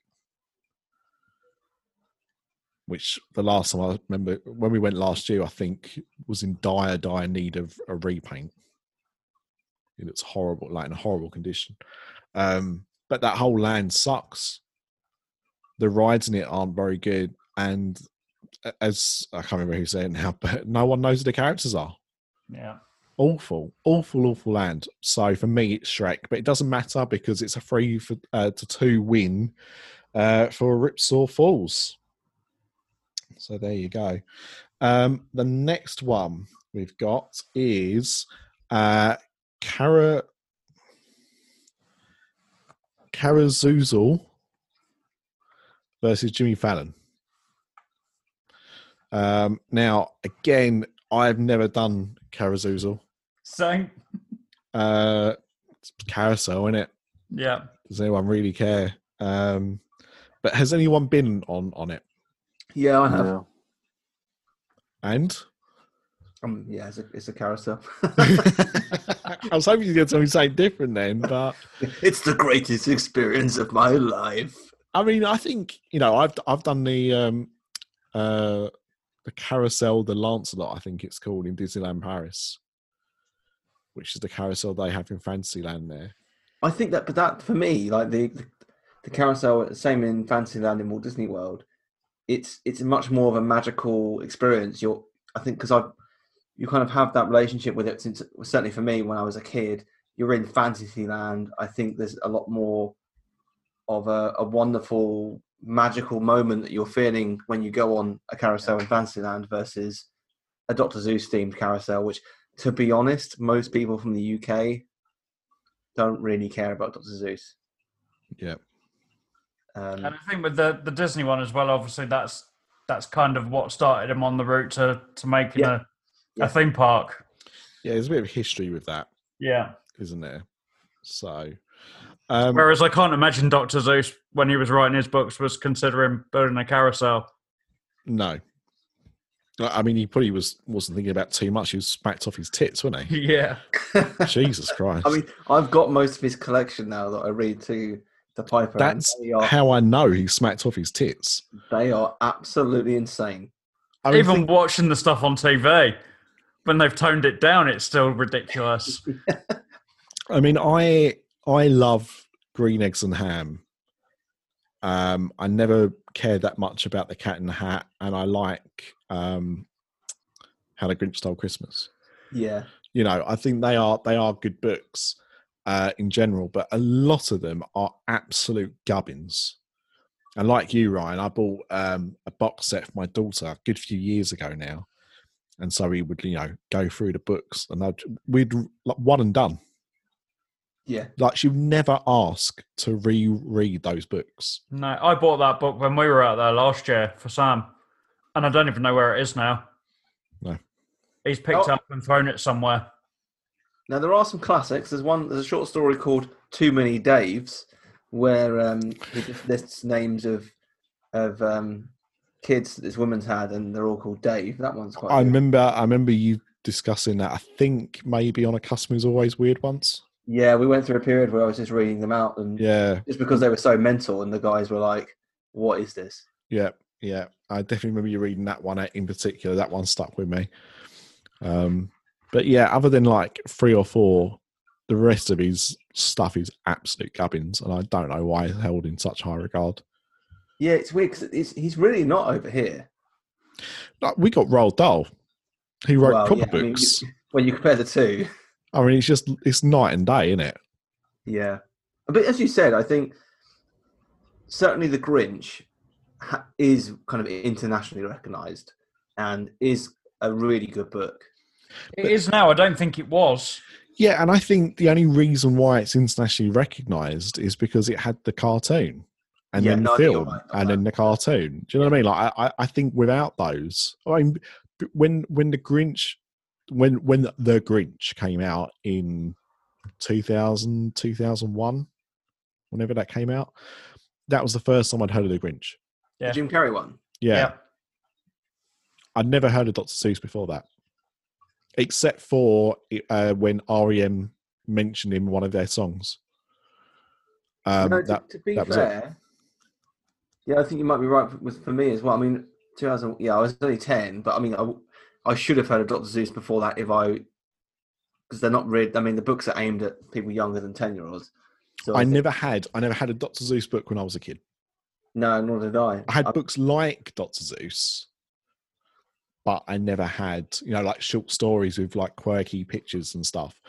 Which the last time I remember when we went last year, I think was in dire, dire need of a repaint. It looks horrible, like in a horrible condition. Um, but that whole land sucks. The rides in it aren't very good, and as I can't remember who said it now, but no one knows who the characters are. yeah. Awful, awful, awful land. So for me, it's Shrek, but it doesn't matter because it's a three for, uh, to two win uh, for Ripsaw Falls. So there you go. Um, the next one we've got is uh, Cara Karazoozle versus Jimmy Fallon. Um, now, again, I've never done Karazoozle. Same. Uh, it's carousel, in it? Yeah. Does anyone really care? Um, but has anyone been on on it? Yeah, I have. Yeah. And Um, yeah, it's a, it's a carousel. I was hoping you'd get something something different then, but it's the greatest experience of my life. I mean, I think you know, I've I've done the um, uh, the carousel, the Lancelot, I think it's called in Disneyland Paris, which is the carousel they have in Fantasyland there. I think that, but that for me, like the the, the carousel, same in Fantasyland in Walt Disney World. It's it's much more of a magical experience. You're, I think, because I, you kind of have that relationship with it since certainly for me when I was a kid. You're in Fantasyland. I think there's a lot more of a, a wonderful magical moment that you're feeling when you go on a carousel in Fantasyland versus a Doctor Seuss themed carousel, which, to be honest, most people from the UK don't really care about Doctor Seuss. Yeah, Um, And I think with the, the Disney one as well, obviously that's that's kind of what started him on the route to to making Yeah. a, Yeah. a theme park. Yeah, there's a bit of history with that, Yeah. isn't there? So, um, Whereas I can't imagine Dr. Seuss, when he was writing his books, was considering building a carousel. no. I I mean, he probably was wasn't thinking about too much. He was smacked off his tits, wasn't he? yeah. Jesus Christ! I mean, I've got most of his collection now that I read to the Piper. that's are, how I know he smacked off his tits. they are absolutely insane. I mean, Even think- watching the stuff on TV, when they've toned it down, it's still ridiculous. I mean, I I love green eggs and ham. Um, I never cared that much about the Cat in the Hat, and I like um, How the Grinch Stole Christmas. Yeah, You know, I think they are they are good books uh, in general, but a lot of them are absolute gubbins. And like you, Ryan, I bought um, a box set for my daughter a good few years ago now, and so we would you know go through the books, and I'd, we'd like, one and done yeah. like she would never ask to reread those books. no, I bought that book when we were out there last year for Sam, and I don't even know where it is now. No. He's picked Oh. up and thrown it somewhere. Now there are some classics. There's one. There's a short story called "Too Many Daves," where um, he just lists names of of um, kids that this woman's had, and they're all called Dave. That one's quite. I good. remember, I remember you discussing that. I think maybe on a customer's always weird once. Yeah, we went through a period where I was just reading them out, and Yeah, just because they were so mental, and the guys were like, "What is this?" yeah, yeah. I definitely remember you reading that one in particular. That one stuck with me. Um, but yeah, other than like three or four, the rest of his stuff is absolute gubbins, and I don't know why it's held in such high regard. Yeah, it's weird because he's really not over here. Like we got Roald Dahl. He wrote Well, proper yeah, I mean, books. When you compare the two, I mean, it's just it's night and day, isn't it? Yeah, but as you said, I think certainly the Grinch ha- is kind of internationally recognised and is a really good book. It is now. I don't think it was. Yeah, and I think the only reason why it's internationally recognised is because it had the cartoon and Yeah, then the think you're film right and that. then the cartoon. Do you know what I mean? Like, I, I- I think without those, I mean, when when the Grinch, when when the Grinch came out in 2000, 2001, whenever that came out, that was the first time I'd heard of the Grinch. The Yeah. Jim Carrey one. Yeah, I'd never heard of Dr. Seuss before that, except for uh, when REM mentioned him in one of their songs. Um, no, to, that, to be that fair, yeah, I think you might be right with for me as well. I mean, 2000. Yeah, I was only 10, but I mean, I, I should have heard of Doctor Seuss before that if I because they're not read. I mean, the books are aimed at people younger than 10 year olds. So I think- never had. I never had a Dr. Seuss book when I was a kid. No, nor did I. I had books like Dr. Seuss, but I never had, you know, like short stories with like quirky pictures and stuff.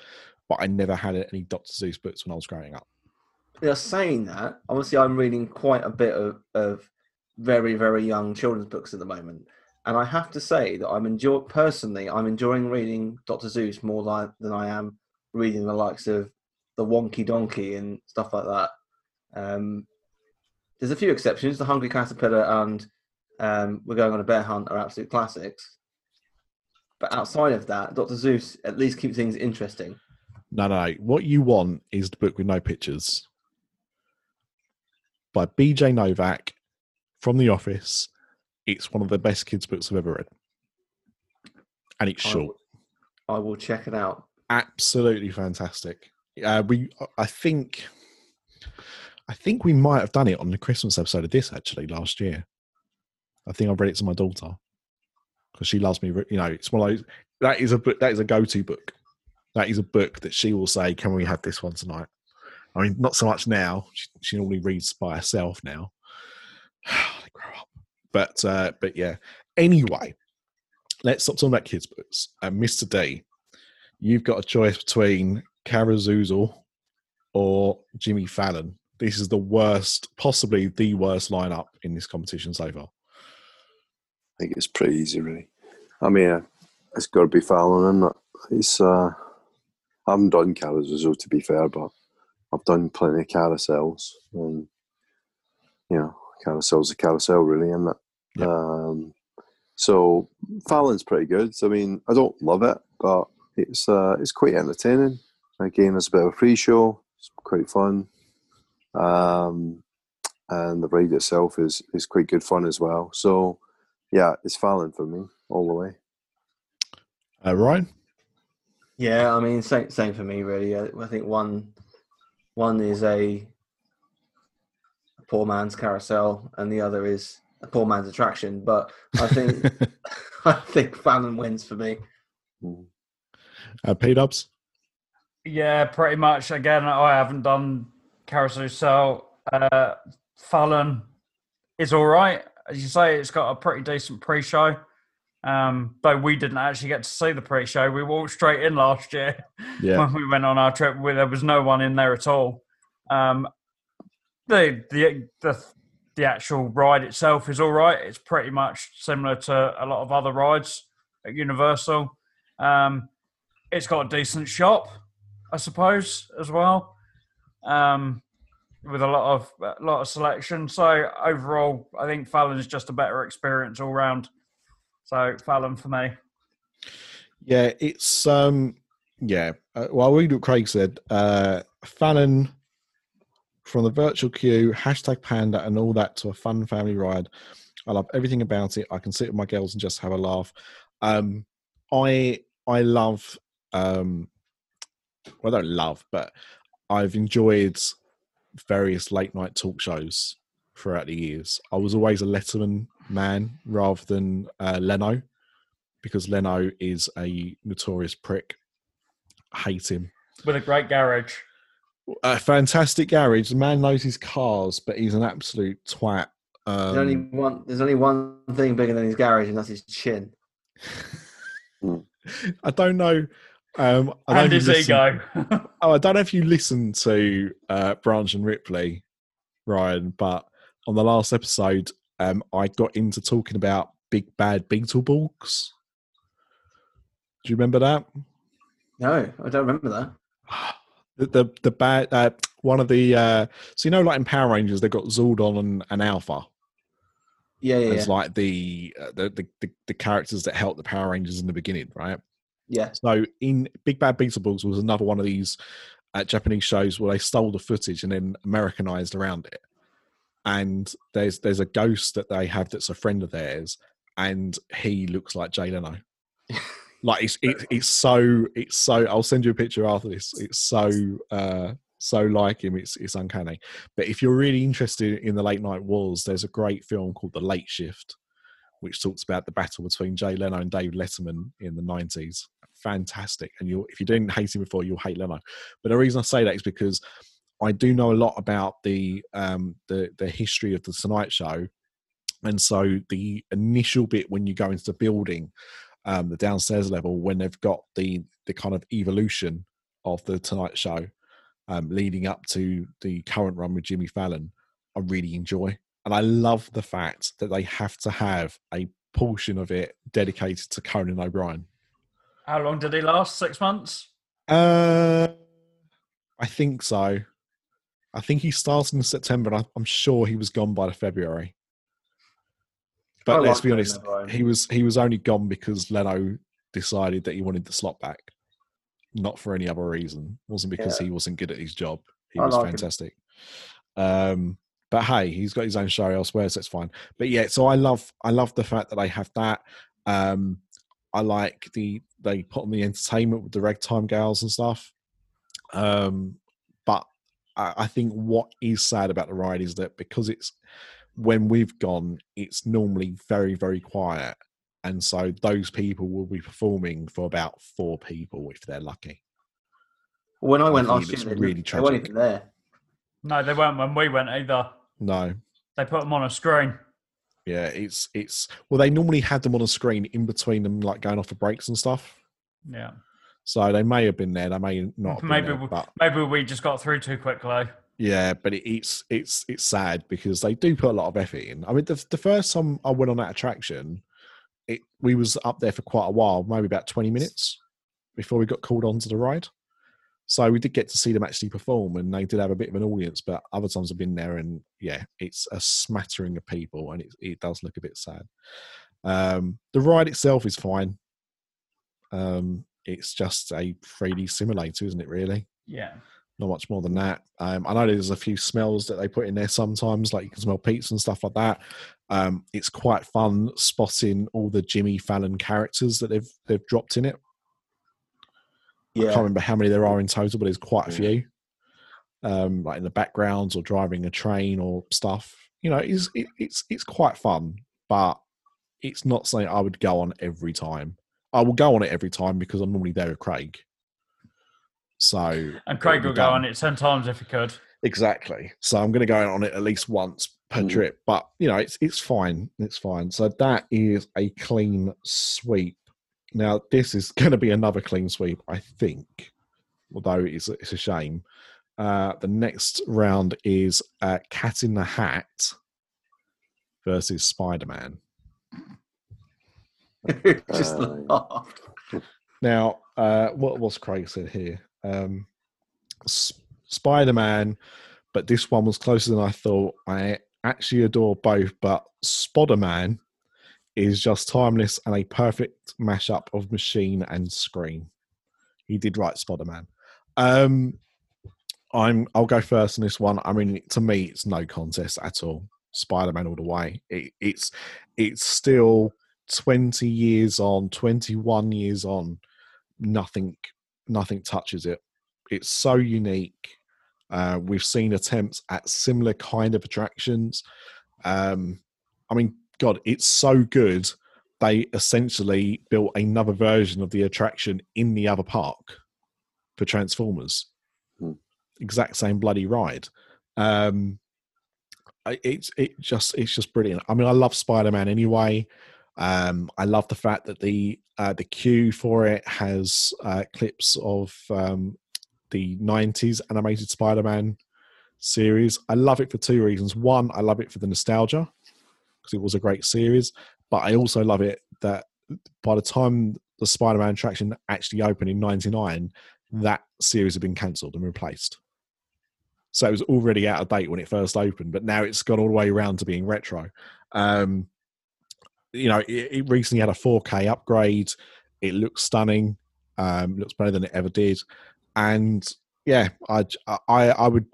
But I never had any Dr. Seuss books when I was growing up. Yeah, saying that, obviously, I'm reading quite a bit of, of very, very young children's books at the moment, and I have to say that I'm enjoy personally, I'm enjoying reading Doctor Seuss more li- than I am reading the likes of the Wonky Donkey and stuff like that. Um, there's a few exceptions. The Hungry Caterpillar and um, We're Going on a Bear Hunt are absolute classics. But outside of that, Doctor Seuss at least keeps things interesting. No, no, no. What you want is the book with no pictures by BJ Novak from The Office. It's one of the best kids' books I've ever read. And it's I short. will- I will check it out. absolutely fantastic. Uh, we, I think, I think we might have done it on the Christmas episode of this actually last year. I think I've read it to my daughter because she loves me. You know, it's one of those. That is a book. That is a go-to book. That is a book that she will say, "Can we have this one tonight?" I mean, not so much now. She, she normally reads by herself now. grow up, but uh, but yeah. Anyway, let's stop talking about kids' books. And Mr. D, you've got a choice between Carazoozle or Jimmy Fallon. This is the worst, possibly the worst lineup in this competition so far. I think it's pretty easy, really. I mean, uh, it's got to be Fallon, and it's. Uh, I haven't done carousel to be fair, but I've done plenty of carousels, and you know, carousel's a carousel, really, and that. Yep. Um, so Fallon's pretty good. I mean, I don't love it, but it's uh, it's quite entertaining. Again, it's a bit of a free show. It's quite fun, um, and the ride itself is is quite good fun as well. So, yeah, it's Fallon for me all the way. Uh, Ryan? Yeah, I mean, same same for me really. I, I think one one is a, a poor man's carousel, and the other is a poor man's attraction. But I think I think Fallon wins for me. uh, P Dubs? Yeah, pretty much. Again, I haven't done Carousel. Uh, Fallon is all right. As you say, it's got a pretty decent pre-show. Um, though we didn't actually get to see the pre-show, we walked straight in last year Yeah. when we went on our trip. Where there was no one in there at all. Um, the the the the actual ride itself is all right. It's pretty much similar to a lot of other rides at Universal. Um, it's got a decent shop, I suppose, as well, um, with a lot of a lot of selection. So overall, I think Fallon's just a better experience all round. So Fallon for me. Yeah, it's um yeah. Uh, well, I'll read what Craig said. Uh Fallon from the virtual queue, hashtag panda and all that to a fun family ride. I love everything about it. I can sit with my girls and just have a laugh. Um I I love um well I don't love, but I've enjoyed various late night talk shows throughout the years. I was always a Letterman man rather than uh, Leno because Leno is a notorious prick. I hate him. With a great garage. A fantastic garage. The man knows his cars, but he's an absolute twat. There's only Um, one. There's only one thing bigger than his garage, and that's his chin. I don't know. Um, I don't and know if his you listen- ego. Oh, I don't know if you listened to uh, Branch and Ripley, Ryan, but on the last episode, um, I got into talking about big bad Beetleborgs. Do you remember that? No, I don't remember that. The the, the bad uh, one of the uh, so you know like in Power Rangers they've got Zordon and, and Alpha Yeah, yeah, as yeah. like the, uh, the the the the characters that helped the Power Rangers in the beginning, right? Yeah. So in Big Bad Beetleborgs was another one of these uh, Japanese shows where they stole the footage and then Americanized around it. And there's there's a ghost that they have that's a friend of theirs, and he looks like Jay Leno. like it's it, it's so it's so. I'll send you a picture after this. It's so uh so like him. It's it's uncanny. But if you're really interested in the late night wars, there's a great film called The Late Shift, which talks about the battle between Jay Leno and Dave Letterman in the 90s. Fantastic. And you if you didn't hate him before, you'll hate Leno. But the reason I say that is because I do know a lot about the um the the history of the Tonight Show. And so the initial bit when you go into the building, um, the downstairs level, when they've got the the kind of evolution of the Tonight Show, um, leading up to the current run with Jimmy Fallon, I really enjoy. And I love the fact that they have to have a portion of it dedicated to Conan O'Brien. How long did he last? Six months? Uh, I think so. I think he started in September, and I, I'm sure he was gone by the February. But I let's like be honest, he was he was only gone because Leno decided that he wanted the slot back, not for any other reason. It wasn't because Yeah. he wasn't good at his job. He I was like fantastic. Um, but hey, he's got his own show elsewhere, so it's fine. But yeah, so I love I love the fact that they have that. Um, I like the they put on the entertainment with the ragtime gals and stuff. Um, but I, I think what is sad about the ride is that because it's when we've gone, it's normally very very quiet, and so those people will be performing for about four people if they're lucky. When I went think last it's year, they, really they weren't tragic. even there. No, they weren't when we went either. No, They put them on a screen. Yeah, it's it's well they normally had them on a screen in between them, like going off for breaks and stuff. Yeah. So they may have been there, they may not. Have been Maybe there, we- but Maybe we just got through too quickly. Yeah, but it, it's it's it's sad because they do put a lot of effort in. I mean, the the first time I went on that attraction, it we was up there for quite a while, maybe about twenty minutes before we got called onto the ride. So we did get to see them actually perform, and they did have a bit of an audience. But other times I've been there, and yeah, it's a smattering of people, and it it does look a bit sad. Um, the ride itself is fine. Um, it's just a 3D simulator, isn't it? Really, Yeah. not much more than that. Um, I know there's a few smells that they put in there sometimes, like you can smell pizza and stuff like that. Um, it's quite fun spotting all the Jimmy Fallon characters that they've they've dropped in it. I can't remember how many there are in total, but there's quite a few. Um, like in the backgrounds or driving a train or stuff. You know, it's it, it's it's quite fun, but it's not something I would go on every time. I will go on it every time because I'm normally there with Craig. So And Craig it'll go on it 10 times if he could. Exactly. So I'm going to go on it at least once per Mm. trip, but you know, it's it's fine. It's fine. So that is a clean sweep. Now this is going to be another clean sweep, I think. Although it's it's a shame. Uh, the next round is uh, Cat in the Hat versus Spider Man. just Uh, laughed. Now, uh, what was Craig said here? Um, S- Spider Man, but this one was closer than I thought. I actually adore both, but Spider Man is just timeless and a perfect mashup of machine and screen. He did write Spider Man. Um, I'm. I'll go first on this one. I mean, to me, it's no contest at all. Spider Man all the way. It, it's it's still 20 years on, 21 years on, nothing nothing touches it. It's so unique. Uh, we've seen attempts at similar kind of attractions. Um, I mean, God, it's so good. They essentially built another version of the attraction in the other park for Transformers. Hmm. Exact same bloody ride. Um, it's it just it's just brilliant. I mean, I love Spider Man anyway. Um, I love the fact that the uh, the queue for it has uh, clips of um, the '90s animated Spider-Man series. I love it for two reasons. One, I love it for the nostalgia because it was a great series, but I also love it that by the time the Spider-Man attraction actually opened in '99, that series had been cancelled and replaced. So it was already out of date when it first opened, but now it's gone all the way around to being retro. Um, you know, it, it recently had a 4K upgrade. It looks stunning. Um, looks better than it ever did. And yeah, I, I I would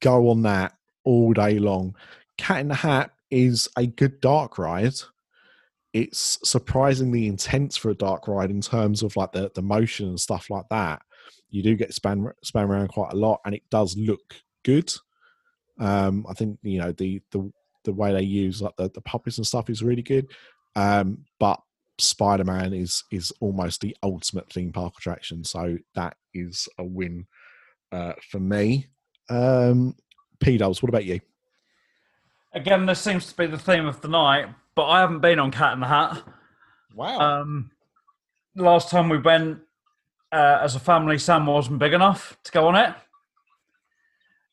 go on that all day long. Cat in the Hat is a good dark ride. It's surprisingly intense for a dark ride in terms of like the, the motion and stuff like that. You do get spun spun around quite a lot, and it does look good. Um, I think you know the the the way they use like the, the puppets and stuff is really good. Um, but Spider Man is is almost the ultimate theme park attraction, so that is a win uh, for me. Um, P Dubs, what about you? Again, this seems to be the theme of the night, but I haven't been on Cat in the Hat. Wow, Um, last time we went uh, as a family, Sam wasn't big enough to go on it,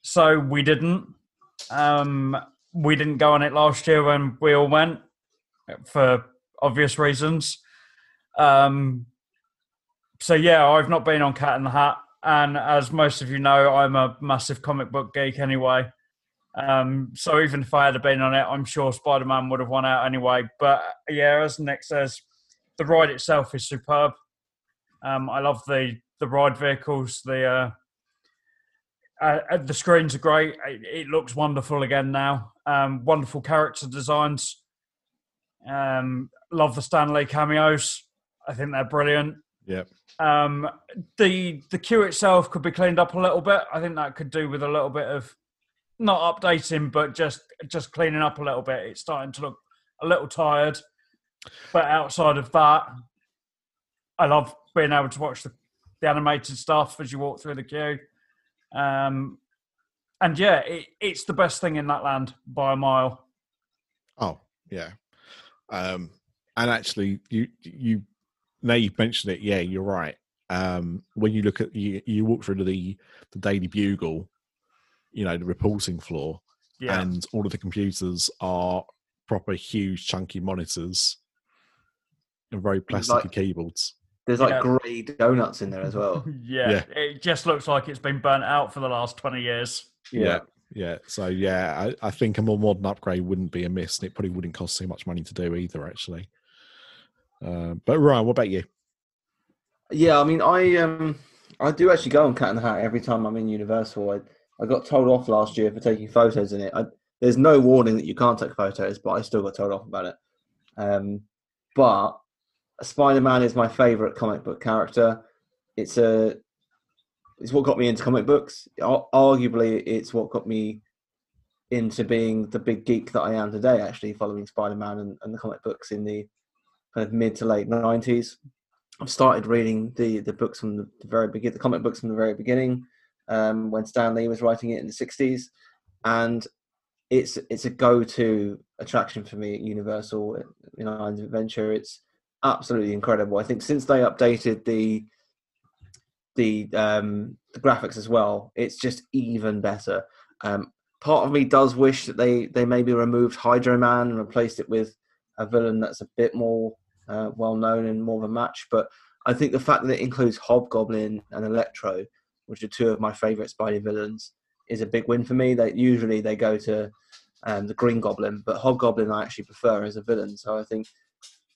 so we didn't. Um, we didn't go on it last year when we all went for obvious reasons. Um, so yeah, I've not been on Cat in the Hat, and as most of you know, I'm a massive comic book geek anyway. Um, so even if I had been on it, I'm sure Spider Man would have won out anyway. But yeah, as Nick says, the ride itself is superb. Um, I love the the ride vehicles. The uh, uh, uh, the screens are great. It, it looks wonderful again now. Um, wonderful character designs. Um, love the Stan Lee cameos. I think they're brilliant. Yep. Um, the the queue itself could be cleaned up a little bit. I think that could do with a little bit of not updating, but just just cleaning up a little bit. It's starting to look a little tired. But outside of that, I love being able to watch the, the animated stuff as you walk through the queue. Um, and yeah, it, it's the best thing in that land by a mile. Oh, yeah. Um, and actually, you you now you've mentioned it. Yeah, you're right. Um, when you look at you, you walk through the the Daily Bugle, you know the reporting floor, Yeah, and all of the computers are proper huge chunky monitors and very plasticky Like- keyboards. There's like Yeah. grey donuts in there as well. yeah, Yeah. it just looks like it's been burnt out for the last 20 years. Yeah. Yeah. So yeah, I, I think a more modern upgrade wouldn't be amiss, and it probably wouldn't cost too much money to do either, actually. Uh, but Ryan, what about you? Yeah, I mean, I um, I do actually go on Cat in the Hat every time I'm in Universal. I, I got told off last year for taking photos in it. I, there's no warning that you can't take photos, but I still got told off about it. Um, but Spider-Man is my favorite comic book character. It's a, it's what got me into comic books. Arguably, it's what got me into being the big geek that I am today. Actually, following Spider-Man and, and the comic books in the kind of mid to late '90s. I've started reading the the books from the very beginning, the comic books from the very beginning, um, when Stan Lee was writing it in the '60s, and it's it's a go-to attraction for me at Universal in Islands of Adventure. It's absolutely incredible. I think since they updated the the um, the graphics as well, it's just even better. Um, part of me does wish that they they maybe removed Hydro Man and replaced it with a villain that's a bit more uh, well known and more of a match. But I think the fact that it includes Hobgoblin and Electro, which are two of my favourite Spidey villains, is a big win for me. They usually they go to um, the Green Goblin, but Hobgoblin I actually prefer as a villain. So I think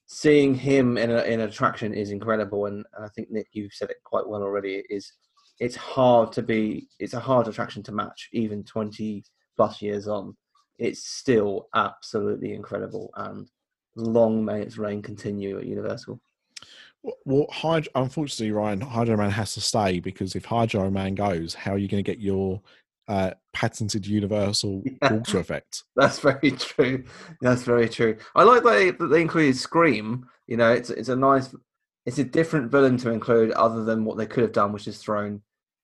seeing him in a, in an attraction is incredible, and, and I think Nick, you've said it quite well already. It is it's hard to be it's a hard attraction to match even 20 plus years on it's still absolutely incredible and long may its reign continue at universal Well, Hyd- unfortunately, Ryan, Hydro Man has to stay because if Hydro Man goes, how are you going to get your uh, patented universal Yeah. water effect? that's very true that's very true i like that they, that they included scream you know it's it's a nice it's a different villain to include other than what they could have done which is thrown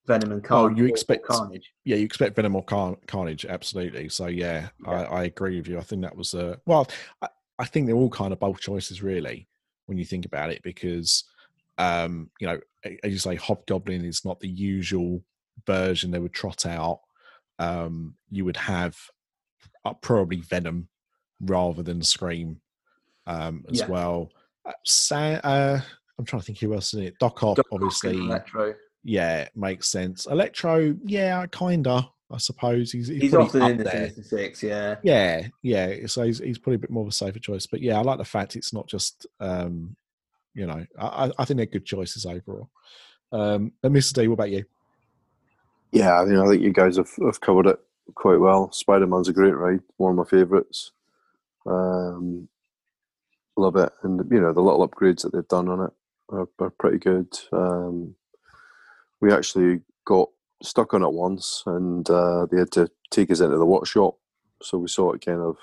venom and Carnage. Oh, you expect- carnage Yeah, you expect Venom or Car- Carnage, absolutely. So yeah, I, Yeah. I agree with you. I think that was a well, I, I think they're all kind of bold choices, really, when you think about it, because um, you know, as you say, Hobgoblin is not the usual version they would trot out. Um, you would have uh, probably Venom rather than Scream um, as Yeah. well. Uh, Sa- uh, I'm trying to think who else is in it. Doc Ock, Doc Ock obviously electro yeah, makes sense. Electro, yeah, kinda. I suppose he's he's, he's often in the there. Sinister six yeah Yeah, yeah. So he's he's probably a bit more of a safer choice. But yeah, I like the fact it's not just um, you know, I I- I think they're good choices overall. Um, but Mr. D, what about you? Yeah, I mean, I think you guys have, have covered it quite well. Spider Man's a great ride, one of my favourites. Um, love it, and you know the little upgrades that they've done on it are, are pretty good. Um, we actually got stuck on it once, and uh, they had to take us into the workshop, so we saw it kind of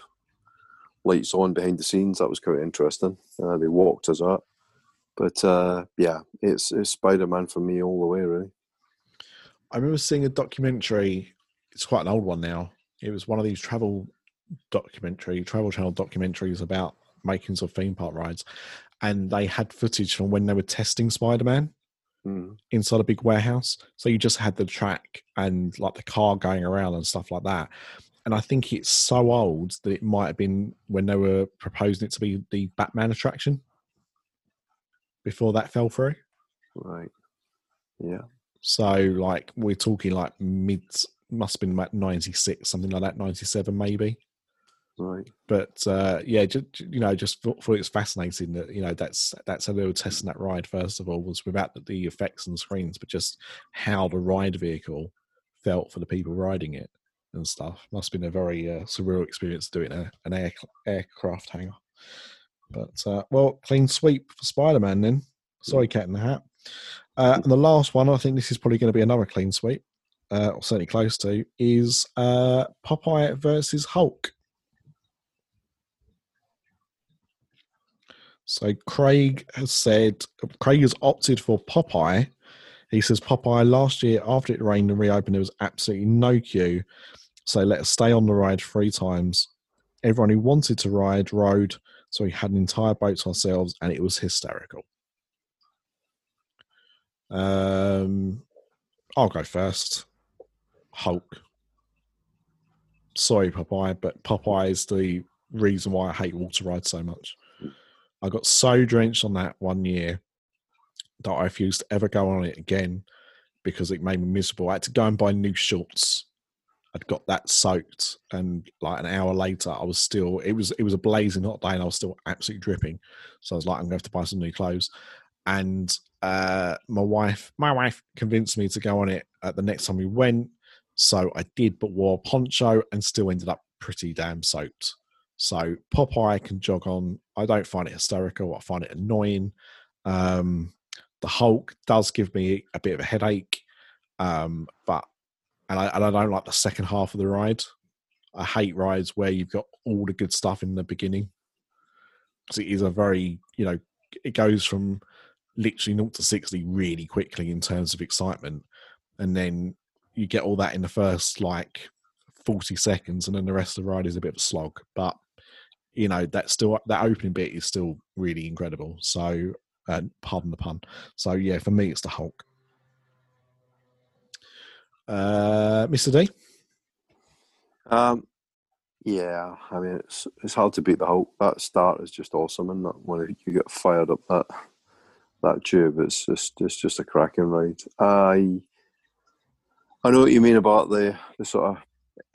lights on behind the scenes. That was quite interesting. Uh, they walked us up, but uh, yeah, it's, it's Spider Man for me all the way, really. I remember seeing a documentary. It's quite an old one now. It was one of these travel documentary, travel channel documentaries about makings of theme park rides, and they had footage from when they were testing Spider Man. Mm. inside a big warehouse. So you just had the track and like the car going around and stuff like that. And I think it's so old that it might have been when they were proposing it to be the Batman attraction before that fell through. Right. Yeah. So like we're talking like mid must have been about 96, something like that, 97 maybe. Right. But uh, yeah, just, you know, just thought, thought it's fascinating that you know that's that's how they were testing that ride. First of all, was without the, effects and screens, but just how the ride vehicle felt for the people riding it and stuff. Must have been a very uh, surreal experience doing a, an air, aircraft hangar. But uh, well, clean sweep for Spider Man then. Sorry, Cat in the Hat. Uh, and the last one, I think this is probably going to be another clean sweep, uh, or certainly close to, is uh, Popeye versus Hulk. So Craig has said Craig has opted for Popeye. He says Popeye last year after it rained and reopened, there was absolutely no queue. So let us stay on the ride three times. Everyone who wanted to ride rode, so we had an entire boat to ourselves, and it was hysterical. Um, I'll go first. Hulk. Sorry, Popeye, but Popeye is the reason why I hate water rides so much. I got so drenched on that one year. that I refused to ever go on it again because it made me miserable. I had to go and buy new shorts. I'd got that soaked, and like an hour later, I was still. It was it was a blazing hot day, and I was still absolutely dripping. So I was like, I'm going to have to buy some new clothes. And uh, my wife, my wife, convinced me to go on it at the next time we went. So I did, but wore a poncho and still ended up pretty damn soaked. So Popeye can jog on. I don't find it hysterical. I find it annoying. Um, the Hulk does give me a bit of a headache, um, but and I, and I don't like the second half of the ride. I hate rides where you've got all the good stuff in the beginning. It is a very, you know, it goes from literally 0 to 60 really quickly in terms of excitement. And then you get all that in the first like 40 seconds, and then the rest of the ride is a bit of a slog. But, you know, that still, that opening bit is still really incredible. So, uh, pardon the pun. So, yeah, for me, it's the Hulk. Uh, Mr. D? Um, yeah, I mean it's it's hard to beat the Hulk. That start is just awesome, and that when you get fired up that that tube, it's just it's just a cracking ride. I I know what you mean about the the sort of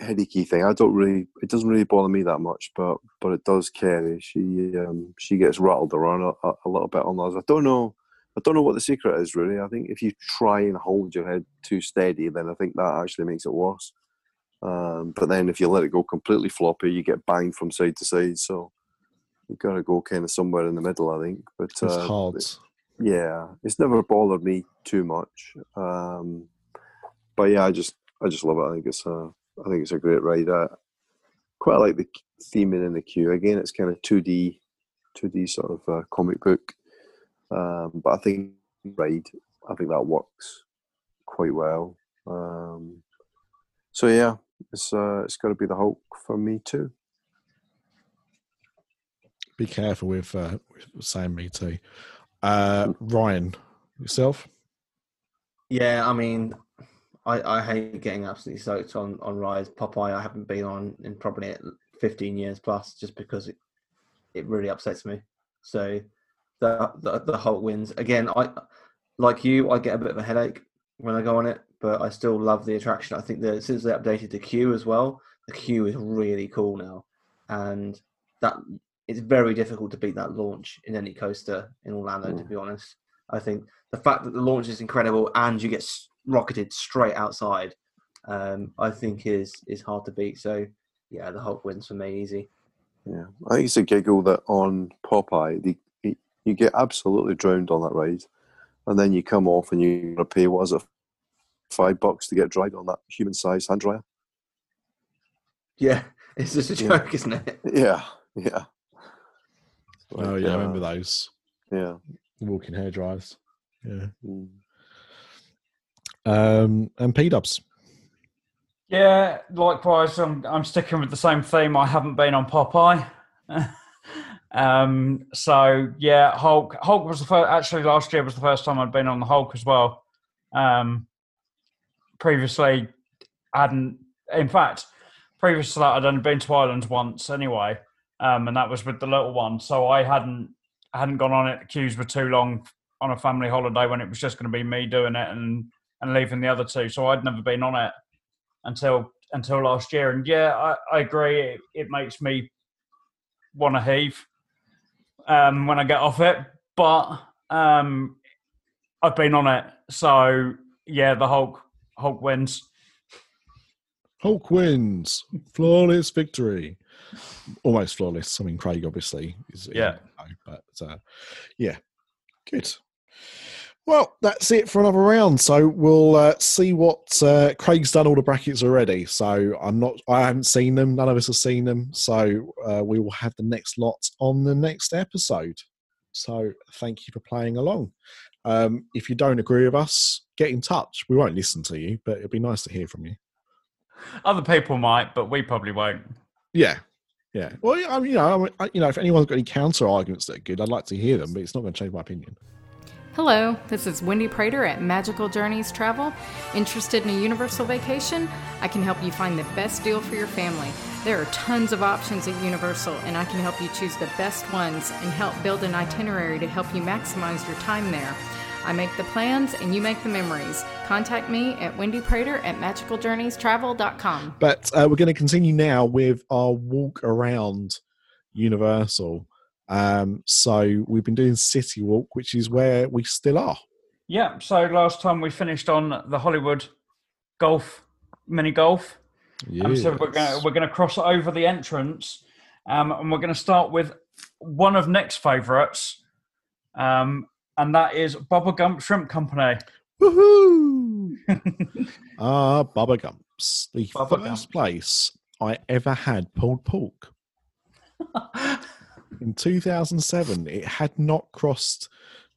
headachy thing. I don't really it doesn't really bother me that much, but but it does carry. She um she gets rattled around a, a little bit on those. I don't know. I don't know what the secret is really. I think if you try and hold your head too steady, then I think that actually makes it worse. Um, but then if you let it go completely floppy, you get banged from side to side. So you've got to go kind of somewhere in the middle, I think. But It's uh, hard. yeah, it's never bothered me too much. Um, but yeah, I just I just love it. I think it's a I think it's a great ride. I quite like the theming in the queue. Again, it's kind of two D, two D sort of uh, comic book. Um, but I think ride, I think that works quite well. Um, so yeah, it's uh, it's got to be the Hulk for me too. Be careful with, uh, with saying me too. Uh, Ryan, yourself? Yeah, I mean, I, I hate getting absolutely soaked on on rides. Popeye, I haven't been on in probably 15 years plus, just because it it really upsets me. So the the, the Hulk wins again. I like you, I get a bit of a headache when I go on it, but I still love the attraction. I think that since they updated the queue as well, the queue is really cool now, and that it's very difficult to beat that launch in any coaster in Orlando. To mm. be honest, I think the fact that the launch is incredible and you get rocketed straight outside, um, I think is is hard to beat. So yeah, the Hulk wins for me easy. Yeah, I think it's a giggle that on Popeye, the, you- you get absolutely drowned on that ride, and then you come off and you gotta pay what is it, five bucks to get dried on that human-sized hand dryer. Yeah, it's just a Yeah. joke, isn't it? Yeah, yeah. oh, Like, yeah, I uh, remember those Yeah. walking hair dryers. Yeah. Mm. Um, and P Dubs. Yeah, likewise. I'm I'm sticking with the same theme. I haven't been on Popeye. um, so yeah, Hulk. Hulk was the first. Actually, last year was the first time I'd been on the Hulk as well. Um, previously, I hadn't. In fact, previous to that, I'd only been to Ireland once anyway, um, and that was with the little one. So I hadn't hadn't gone on it. The queues were too long on a family holiday when it was just going to be me doing it and and leaving the other two. So I'd never been on it until until last year. And yeah, I, I agree. It, it makes me want to heave um, when I get off it, but um, I've been on it, so yeah, the Hulk Hulk wins. Hulk wins. Flawless victory. Almost flawless. I mean, Craig obviously is. Yeah. But uh, yeah, good. Well, that's it for another round. So we'll uh, see what uh, Craig's done. All the brackets already. So I'm not. I haven't seen them. None of us have seen them. So uh, we will have the next lot on the next episode. So thank you for playing along. Um, if you don't agree with us, get in touch. We won't listen to you, but it'd be nice to hear from you. Other people might, but we probably won't. Yeah, yeah. Well, you know, I, you know, if anyone's got any counter arguments that are good, I'd like to hear them, but it's not going to change my opinion. Hello, this is Wendy Prater at Magical Journeys Travel. Interested in a universal vacation? I can help you find the best deal for your family. There are tons of options at Universal, and I can help you choose the best ones and help build an itinerary to help you maximize your time there. I make the plans and you make the memories. Contact me at Wendy Prater at magicaljourneystravel.com. But uh, we're going to continue now with our walk around Universal. Um, so we've been doing City Walk, which is where we still are. Yeah. So last time we finished on the Hollywood golf mini golf. Um, so we're going we're going to cross over the entrance, um, and we're going to start with one of Nick's favourites, um, and that is Bubba Gump Shrimp Company. Woohoo! Ah, Bubba Gumps, the Bubba first Gump. place I ever had pulled pork. In 2007, it had not crossed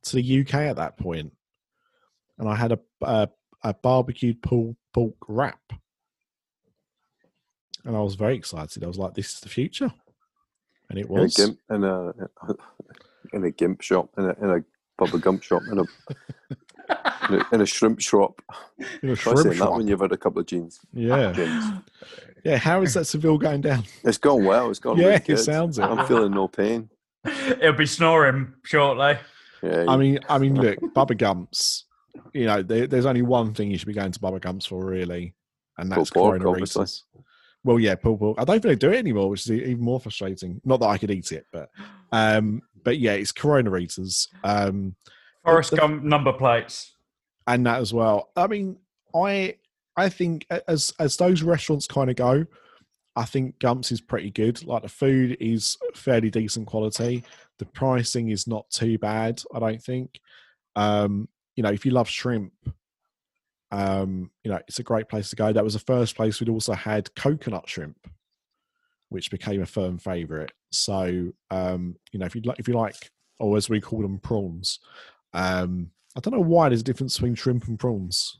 to the UK at that point, and I had a a, a barbecued pulled pork wrap, and I was very excited. I was like, "This is the future," and it In a was. gimp, in a in a gimp shop, in a in a Bubba Gump shop, in a in a, in a shrimp shop. in a shrimp saying that when you've had a couple of jeans. Yeah, Gins. yeah. How is that Seville going down? It's gone well. It's gone Yeah, really it sounds it. I'm feeling no pain. It'll be snoring shortly. Yeah, I mean, I mean, look, Bubba Gumps. You know, there, there's only one thing you should be going to Bubba Gumps for, really, and that's Pulled pork, Corona obviously. Well, yeah, pulled pork. I don't think they do it anymore, which is even more frustrating. Not that I could eat it, but um, but yeah, it's Corona Ritas, um, Forrest the- Gump number plates. And that as well. I mean, I I think as as those restaurants kind of go, I think Gumps is pretty good. Like the food is fairly decent quality. The pricing is not too bad. I don't think. Um, you know, if you love shrimp, um, you know, it's a great place to go. That was the first place we'd also had coconut shrimp, which became a firm favourite. So, um, you know, if you like, if you like, or as we call them, prawns. Um, I don't know why there's a difference between shrimp and prawns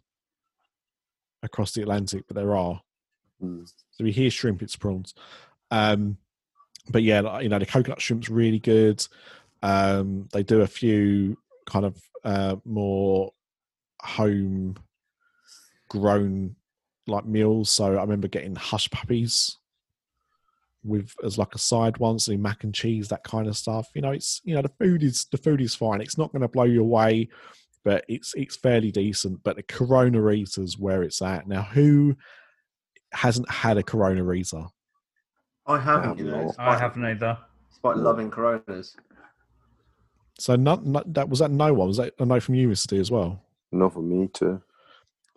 across the Atlantic, but there are. Mm. So we hear shrimp, it's prawns. Um, but yeah, you know, the coconut shrimp's really good. Um, they do a few kind of uh, more home grown like meals. So I remember getting hush puppies with as like a side one, so mac and cheese, that kind of stuff. You know, it's you know the food is the food is fine. It's not going to blow you away, but it's it's fairly decent. But the Corona Rita's where it's at now. Who hasn't had a Corona Rita? I haven't, have you know. Despite, I haven't either. Despite loving Coronas. So not, not that was that no one was that a no from you, Mister D, as well. not for me too.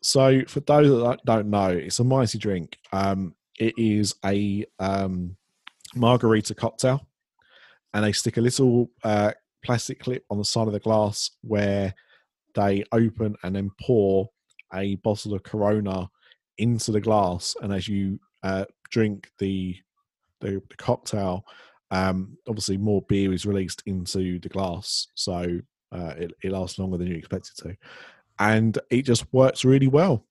So for those that don't know, it's a mighty drink. Um, it is a um, margarita cocktail, and they stick a little uh, plastic clip on the side of the glass where they open and then pour a bottle of Corona into the glass, and as you uh, drink the, the the cocktail, um, obviously more beer is released into the glass, so uh, it, it lasts longer than you expect it to and it just works really well.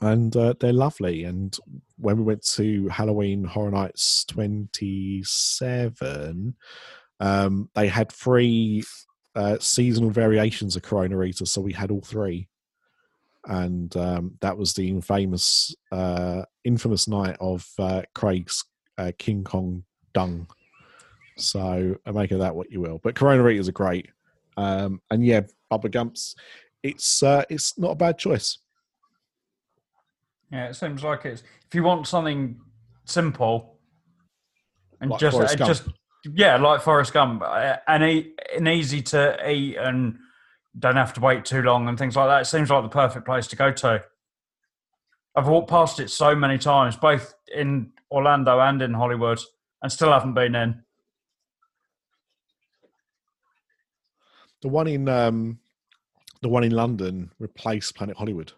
And uh, they're lovely. And when we went to Halloween Horror Nights 27, um, they had three uh, seasonal variations of Corona Rita, so we had all three. And um, that was the infamous, uh, infamous night of uh, Craig's uh, King Kong Dung. So uh, make of that what you will. But Corona Ritas are great. Um, and yeah, Bubba Gumps, it's uh, it's not a bad choice. Yeah, it seems like it's. If you want something simple and Like just just yeah, like Forrest Gump, uh, and and easy to eat and don't have to wait too long and things like that. It seems like the perfect place to go to. I've walked past it so many times, both in Orlando and in Hollywood, and still haven't been in. The one in um, the one in London replaced Planet Hollywood.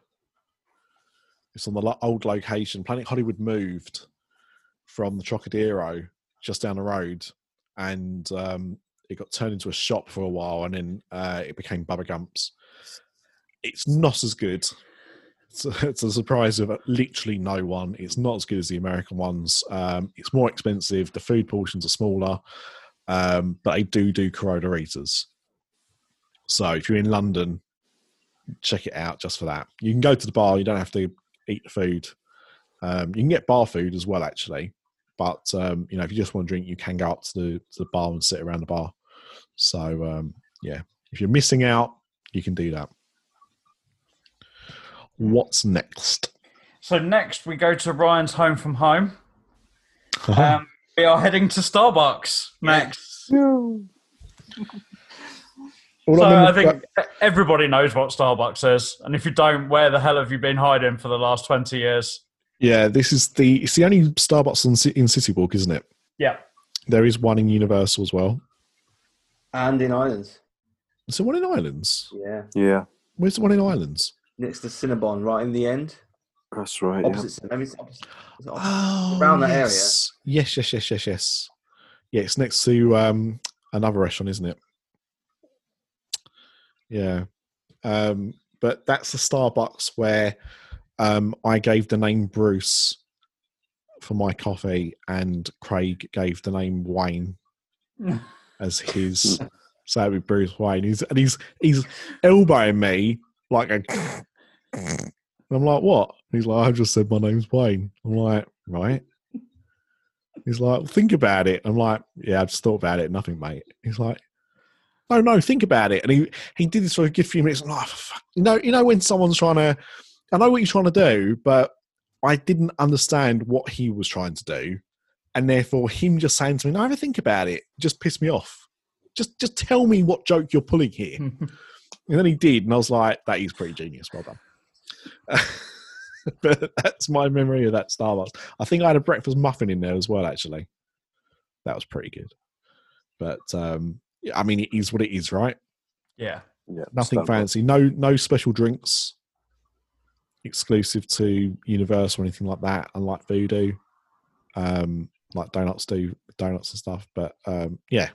It's on the old location. Planet Hollywood moved from the Trocadero just down the road, and um, it got turned into a shop for a while, and then uh, it became Bubba Gumps. It's not as good. It's a, it's a surprise of literally no one. It's not as good as the American ones. Um, it's more expensive. The food portions are smaller, um, but they do do Corona Ritas. So if you're in London, check it out just for that. You can go to the bar. You don't have to eat the food. Um, you can get bar food as well, actually. But um, you know, if you just want to drink, you can go up to the to the bar and sit around the bar. So um, yeah, if you're missing out, you can do that. What's next? So next we go to Ryan's home from home. Um, we are heading to Starbucks next. All So I I remember- think everybody knows what Starbucks is, and if you don't, where the hell have you been hiding for the last twenty years? Yeah, this is the it's the only Starbucks in, in City Walk, isn't it? Yeah, There is one in Universal as well. And in Islands. So there one in Islands? Yeah. Yeah, Where's the one in Islands? Next to Cinnabon, right in the end. that's right. Opposite Cin- maybe it's opposite. is it opposite? Oh, Around that yes. Yes, yes, yes, yes, yes. Yeah, it's next to um, another restaurant, isn't it? Yeah. Um, but that's the Starbucks where um, I gave the name Bruce for my coffee, and Craig gave the name Wayne as his. so that'd be Bruce Wayne. He's and he's he's elbowing me like a. And I'm like, what? He's like, I just said my name's Wayne. I'm like, right. He's like, think about it. I'm like, yeah, I've just thought about it. Nothing, mate. He's like, no, no, think about it. And he he did this for a good few minutes. I'm like, "Oh, fuck. you know, you know when someone's trying to, I know what you're trying to do, but I didn't understand what he was trying to do, and therefore him just saying to me, "No, ever think about it," just pissed me off. Just just tell me what joke you're pulling here. and then he did, and I was like, that is pretty genius. Well done. but that's my memory of that Starbucks. I think I had a breakfast muffin in there as well. Actually, that was pretty good. But um, yeah, I mean, it is what it is, right? yeah. yeah, Nothing Starbucks. fancy. No, no special drinks exclusive to Universal or anything like that. Unlike Voodoo, um, like donuts do donuts and stuff. But um, yeah,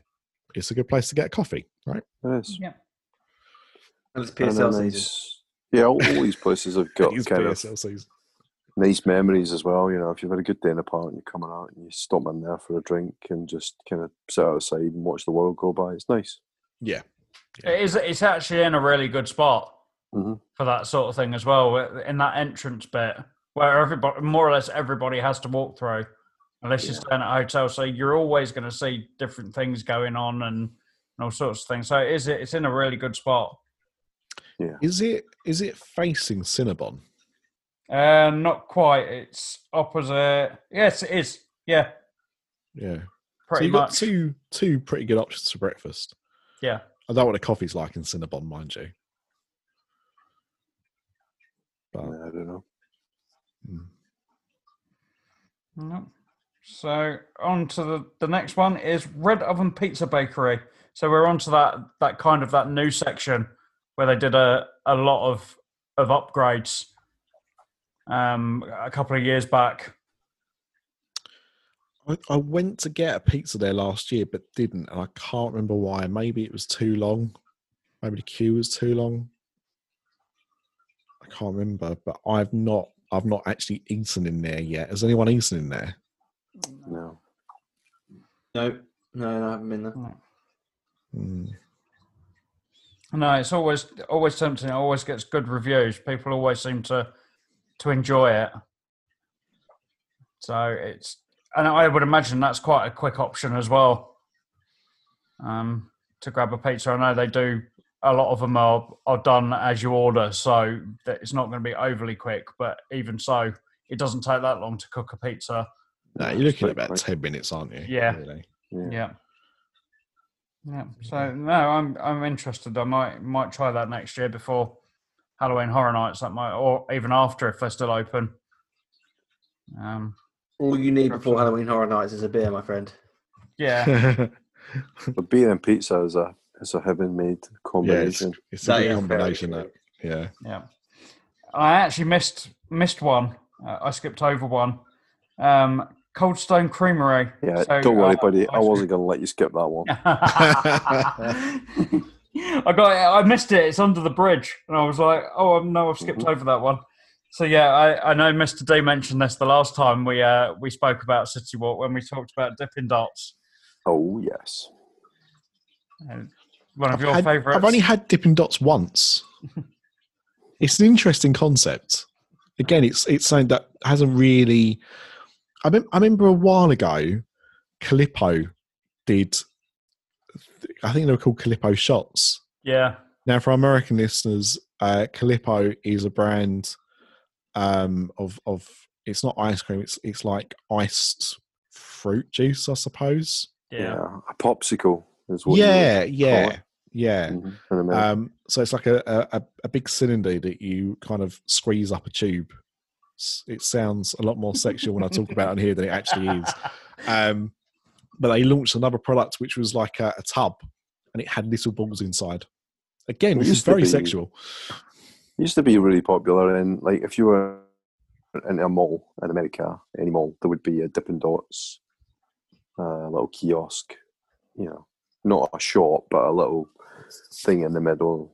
it's a good place to get a coffee, right? It is. Yeah. And it's And PSL then season. nice- yeah, all, all these places have got It is kind of season. nice memories as well. You know, if you've had a good dinner in the park and you're coming out and you stop in there for a drink and just kind of sit outside and watch the world go by, it's nice. Yeah, It is. It's actually in a really good spot Mhm. for that sort of thing as well. In that entrance bit where everybody, more or less, everybody has to walk through, unless you're staying at a hotel. So you're always going to see different things going on and, and all sorts of things. So it is. It's in a really good spot. Yeah. is it is it facing Cinnabon? Uh, not quite. It's opposite. Yes, it is. Yeah, Yeah, so you've got two two pretty good options for breakfast. Yeah. I don't know what a coffee's like in Cinnabon, mind you. But Yeah, I don't know. mm. No. So on to the, the next one is Red Oven Pizza Bakery. So we're on to that that kind of that new section where they did a, a lot of of upgrades um a couple of years back. I, I went to get a pizza there last year, but didn't, and I can't remember why. Maybe it was too long. Maybe the queue was too long. I can't remember, but I've not. I've not actually eaten in there yet. Has anyone eaten in there? No. No, no, no, I haven't been there. Mm. No, it's always always tempting. It always gets good reviews. People always seem to to enjoy it. So it's and I would imagine that's quite a quick option as well. Um, to grab a pizza, I know they do. A lot of them are are done as you order, so that it's not going to be overly quick. But even so, it doesn't take that long to cook a pizza. No, you're looking at about quick. ten minutes, aren't you? Yeah. Really? Yeah. Yeah. Yeah. So no, I'm I'm interested. I might might try that next year before Halloween Horror Nights. That might, or even after if they're still open. Um. All you need before Halloween Horror Nights is a beer, my friend. Yeah. But beer and pizza is a is a heaven made yeah, it's, combination. it's a That good is very combination. That yeah. Yeah. I actually missed missed one. Uh, I skipped over one. Um, Cold Stone Creamery. yeah, So, don't worry, uh, buddy. I wasn't going to let you skip that one. I got I missed it. It's under the bridge, and I was like, "Oh no, I've skipped Mhm. over that one." So yeah, I, I know Mr. D mentioned this the last time we uh, we spoke about City Walk when we talked about Dipping Dots. Oh yes. Uh, One of I've your had- favourites. I've only had Dipping Dots once. it's an interesting concept. Again, it's it's something that hasn't really. I, mem- I remember a while ago, Calippo did. I think they were called Calippo shots, yeah, Now, for American listeners, uh, Calippo is a brand um, of of it's not ice cream. It's it's like iced fruit juice, I suppose. Yeah. a popsicle is what. you would Yeah, call yeah, it. Yeah. Mhm, America. Um, so it's like a, a a- big cylinder that you kind of squeeze up a tube. It sounds a lot more sexual when I talk about it on here than it actually is. Um, but they launched another product which was like a, a tub, and it had little balls inside. Again, It which is very be- sexual. used to be really popular and like if you were in a mall in America, any mall, there would be a Dippin' Dots, a little kiosk, you know, not a shop, but a little thing in the middle.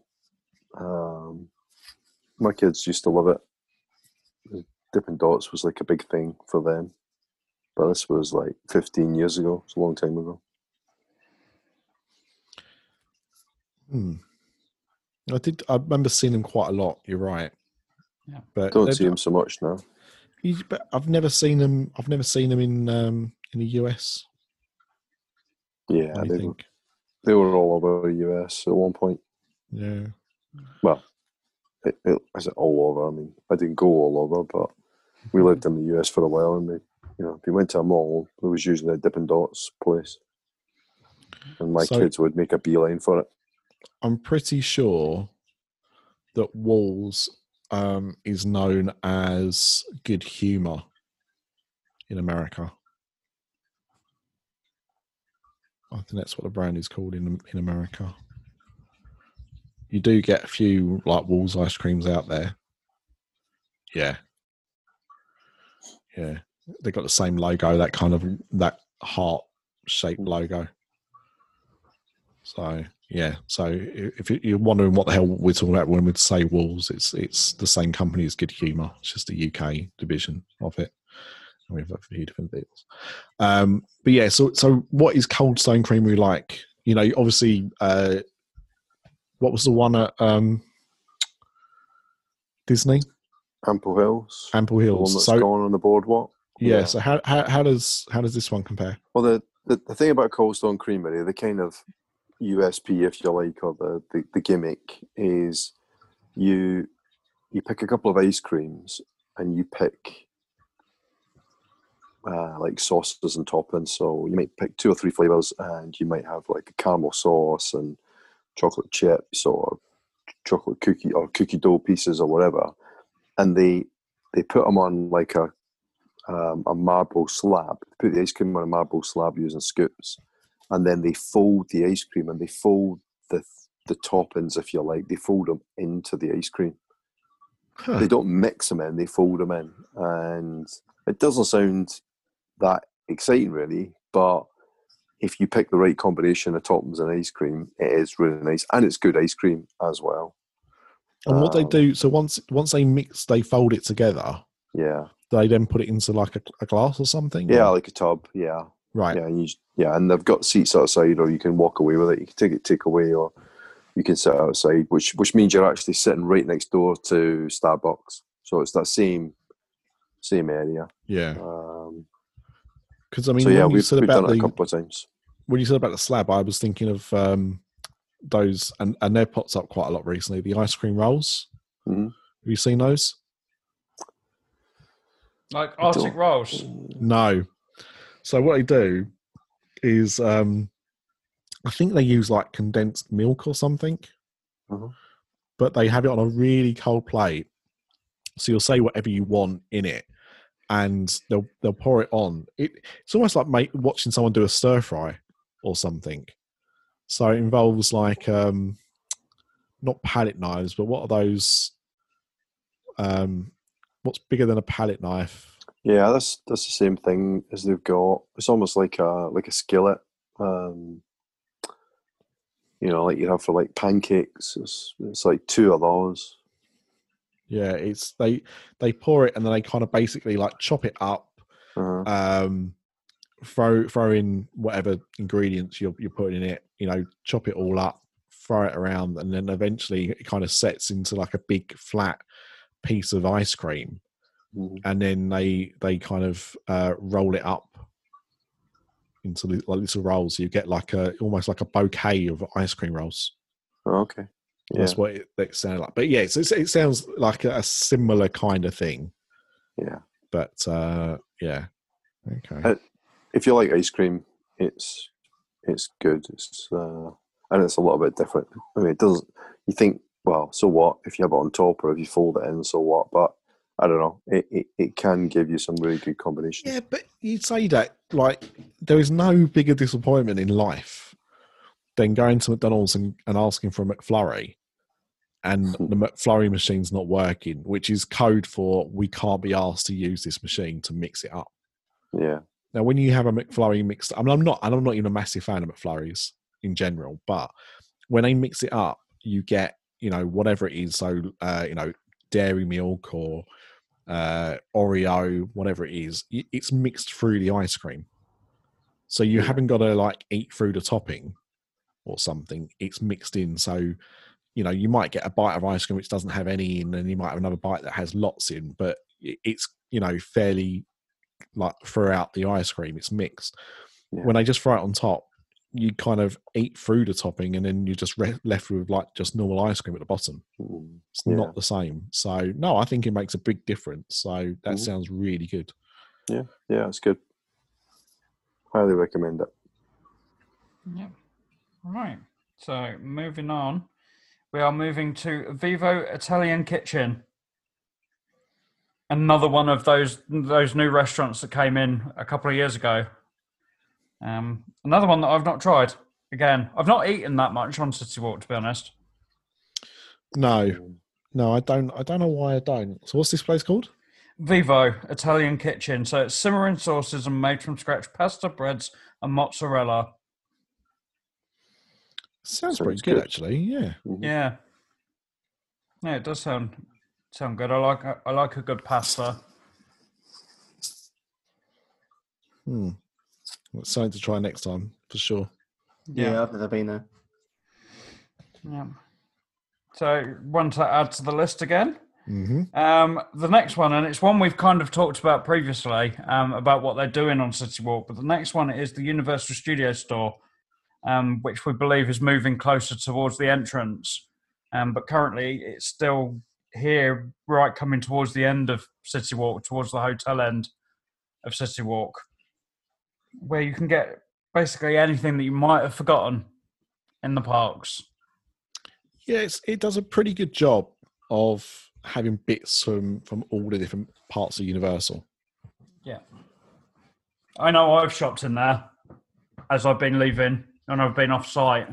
Um, my kids used to love it. Dipping Dots was like a big thing for them, but this was like 15 years ago. It's a long time ago. Hmm. I did. I remember seeing them quite a lot. You're right. Yeah. But Don't see them so much now. you- but I've never seen them. I've never seen them in um, in the US. Yeah, What do they, think? They were all over the US at one point. Yeah. well, it, it, is it all over? I mean, I didn't go all over, but we lived in the US for a while, and we, you know, if you went to a mall, it was usually a Dippin' Dots place, and my So- kids would make a beeline for it. I'm pretty sure that Walls um, is known as good humor in America. I think that's what the brand is called in in America. You do get a few like Walls ice creams out there. Yeah. Yeah. They got the same logo, that kind of that heart shaped logo. So yeah, so if you- you're wondering what the hell we're talking about when we say Walls, it's it's the same company as Good Humour. It's just a UK division of it. We have a few different deals. Um, but yeah, so so what is Cold Stone Creamery like? You know, obviously, uh, what was the one at um, Disney Ample Hills, Ample Hills? that's So gone on the boardwalk. yeah, yeah. so how, how how does how does this one compare? Well, the, the, the thing about Cold Stone Creamery, the kind of USP, if you like, or the, the, the gimmick is you you pick a couple of ice creams and you pick uh, like sauces and toppings. So you might pick two or three flavors, and you might have like a caramel sauce and chocolate chips or chocolate cookie or cookie dough pieces or whatever, and they they put them on like a um, a marble slab. They put the ice cream on a marble slab using scoops, and then they fold the ice cream and they fold the the toppings, if you like. They fold them into the ice cream. Huh. They don't mix them in; they fold them in, and it doesn't sound that exciting, really. But if you pick the right combination of toppings and ice cream, it is really nice, and it's good ice cream as well. And what they Um, do, so once once they mix, they fold it together. Yeah, They then put it into like a, a glass or something. yeah, or- like a tub. Yeah, right. Yeah, and you, yeah, and they've got seats outside, or you can walk away with it. You can take it take away, or you can sit outside, which which means you're actually sitting right next door to Starbucks. So it's that same same area. Yeah, Um, because I mean, so yeah, you we've, said we've about done it a the couple of times. when you said about the slab, I was thinking of um, those, and and they've popped up quite a lot recently. The ice cream rolls. Mhm. Have you seen those? Like Arctic rolls. No. So what they do is, um, I think they use like condensed milk or something, Mhm. but they have it on a really cold plate. So you'll say whatever you want in it, and they'll they'll pour it on. It it's almost like make, watching someone do a stir fry or something. So it involves like um, not palette knives, but what are those? Um, what's bigger than a palette knife? Yeah, that's that's the same thing as they've got. It's almost like a like a skillet. Um, you know, like you have for like pancakes. It's, it's like two of those. Yeah, it's they they pour it and then they kind of basically like chop it up, Uh, um, throw throw in whatever ingredients you're you're putting in it. You know, chop it all up, throw it around, and then eventually it kind of sets into like a big flat piece of ice cream, mhm. and then they they kind of uh, roll it up into like little rolls. You get like a almost like a bouquet of ice cream rolls. Oh, okay. Yeah. That's what it, it sounded like. But yeah, it's, it's, it sounds like a, a similar kind of thing. Yeah. But uh, yeah, okay. Uh, If you like ice cream, it's it's good. It's uh, and it's a little bit different. I mean, it does. You think, well, so what if you have it on top or if you fold it in? So what? But I don't know. It it, it can give you some really good combinations. Yeah, but you'd say that like there is no bigger disappointment in life than going to McDonald's and, and asking for a McFlurry and the McFlurry machine's not working, which is code for we can't be asked to use this machine to mix it up. Yeah. Now, when you have a McFlurry mixed, I mean, I'm not, and I'm not even a massive fan of McFlurries in general, but when they mix it up, you get, you know, whatever it is. So, uh, you know, dairy milk or uh, Oreo, whatever it is, it's mixed through the ice cream. So you Yeah. haven't got to like eat through the topping or something. It's mixed in. So, you know, you might get a bite of ice cream which doesn't have any in, and you might have another bite that has lots in, but it's, you know, fairly like throughout the ice cream, it's mixed. Yeah. When they just throw it on top, you kind of eat through the topping and then you're just re- left with like just normal ice cream at the bottom. Mm. It's Yeah. not the same. So, no, I think it makes a big difference. So, that Mhm. sounds really good. Yeah, yeah, it's good. Highly recommend it. Yeah. Right. So moving on, we are moving to Vivo Italian Kitchen. Another one of those those new restaurants that came in a couple of years ago. Um, another one that I've not tried. Again, I've not eaten that much on City Walk, to be honest. No, no, I don't. I don't know why I don't. So, what's this place called? Vivo Italian Kitchen. So it's simmering sauces and made from scratch pasta, breads, and mozzarella. Sounds Sounds pretty good, good. actually. Yeah. Mhm. Yeah. Yeah, it does sound sound good. I like I like a good pasta. Hmm. Well, it's something to try next time for sure. Yeah, I've never been there. Yeah. So one to add to the list again. hmm Um, the next one, and it's one we've kind of talked about previously um, about what they're doing on City Walk, but the next one is the Universal Studio Store, um, which we believe is moving closer towards the entrance. Um, but currently, it's still here, right coming towards the end of City Walk, towards the hotel end of City Walk, where you can get basically anything that you might have forgotten in the parks. Yes, it does a pretty good job of having bits from from all the different parts of Universal. Yeah. I know I've shopped in there as I've been leaving and I've been off site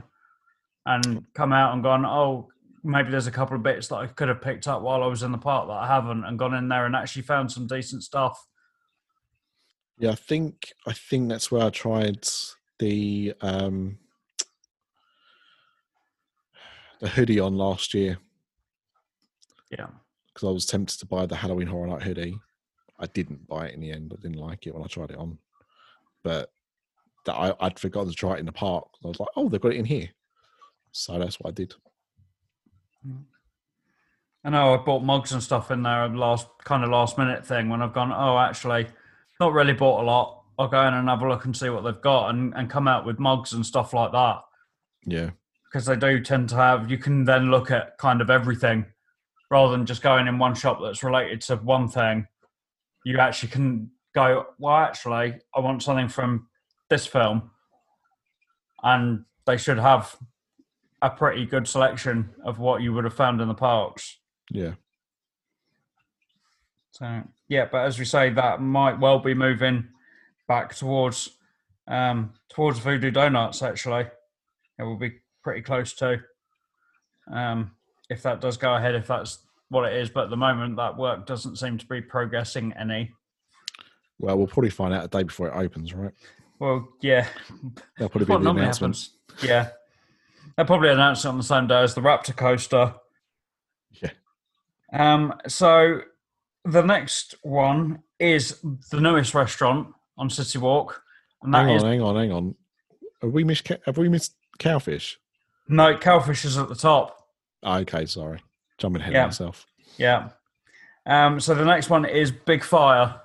and come out and gone, oh, maybe there's a couple of bits that I could have picked up while I was in the park that I haven't and gone in there and actually found some decent stuff. Yeah, I think I think that's where I tried the um the hoodie on last year Yeah. because I was tempted to buy the Halloween Horror Night hoodie. I didn't buy it in the end. I didn't like it when I tried it on, but that I, I'd forgotten to try it in the park. I was like, oh, they've got it in here, so that's what I did. I know I bought mugs and stuff in there last kind of last minute thing when I've gone, oh, actually, not really bought a lot. I'll go in and have a look and see what they've got and, and come out with mugs and stuff like that. Yeah, because they do tend to have you can then look at kind of everything rather than just going in one shop that's related to one thing you actually can go well actually i want something from this film and they should have a pretty good selection of what you would have found in the parks yeah. so yeah, but as we say, that might well be moving back towards um, towards Voodoo Donuts. Actually, it will be pretty close to um, if that does go ahead. If that's what it is, but at the moment that work doesn't seem to be progressing any. Well, we'll probably find out a day before it opens, right? Well, yeah, That'll probably be what the happens. Yeah, they'll probably announce it on the same day as the Raptor coaster. Yeah. Um, so the next one is the newest restaurant on City Walk, and that Hang is on, hang on, hang on. Have we missed? Have we missed cowfish? no Cowfish is at the top. Oh, okay, sorry, jumping ahead Yeah. of myself. Yeah. Um, so the next one is Big Fire,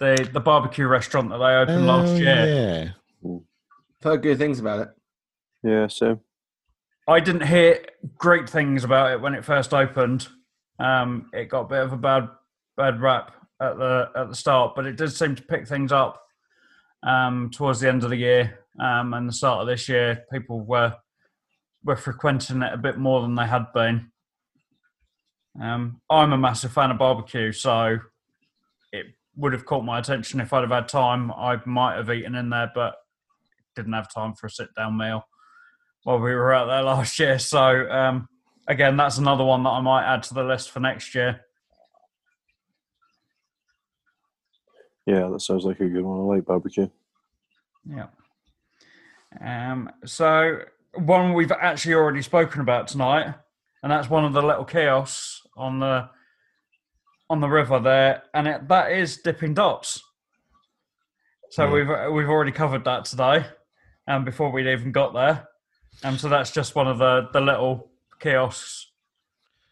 the the barbecue restaurant that they opened Oh, last year. yeah, I've heard good things about it. Yeah, so I didn't hear great things about it when it first opened. Um, it got a bit of a bad bad rap at the at the start, but it did seem to pick things up um, towards the end of the year um, and the start of this year. People were were frequenting it a bit more than they had been. Um, I'm a massive fan of barbecue, so it would have caught my attention if I'd have had time. I might have eaten in there, but didn't have time for a sit down meal while we were out there last year. So um, again, that's another one that I might add to the list for next year. Yeah, that sounds like a good one. I like barbecue. Yeah. Um, so one we've actually already spoken about tonight, and that's one of the little kiosks on the on the river there, and it, that is Dipping Dots. So Yeah. we've we've already covered that today, and before we'd even got there, um, so that's just one of the the little kiosks,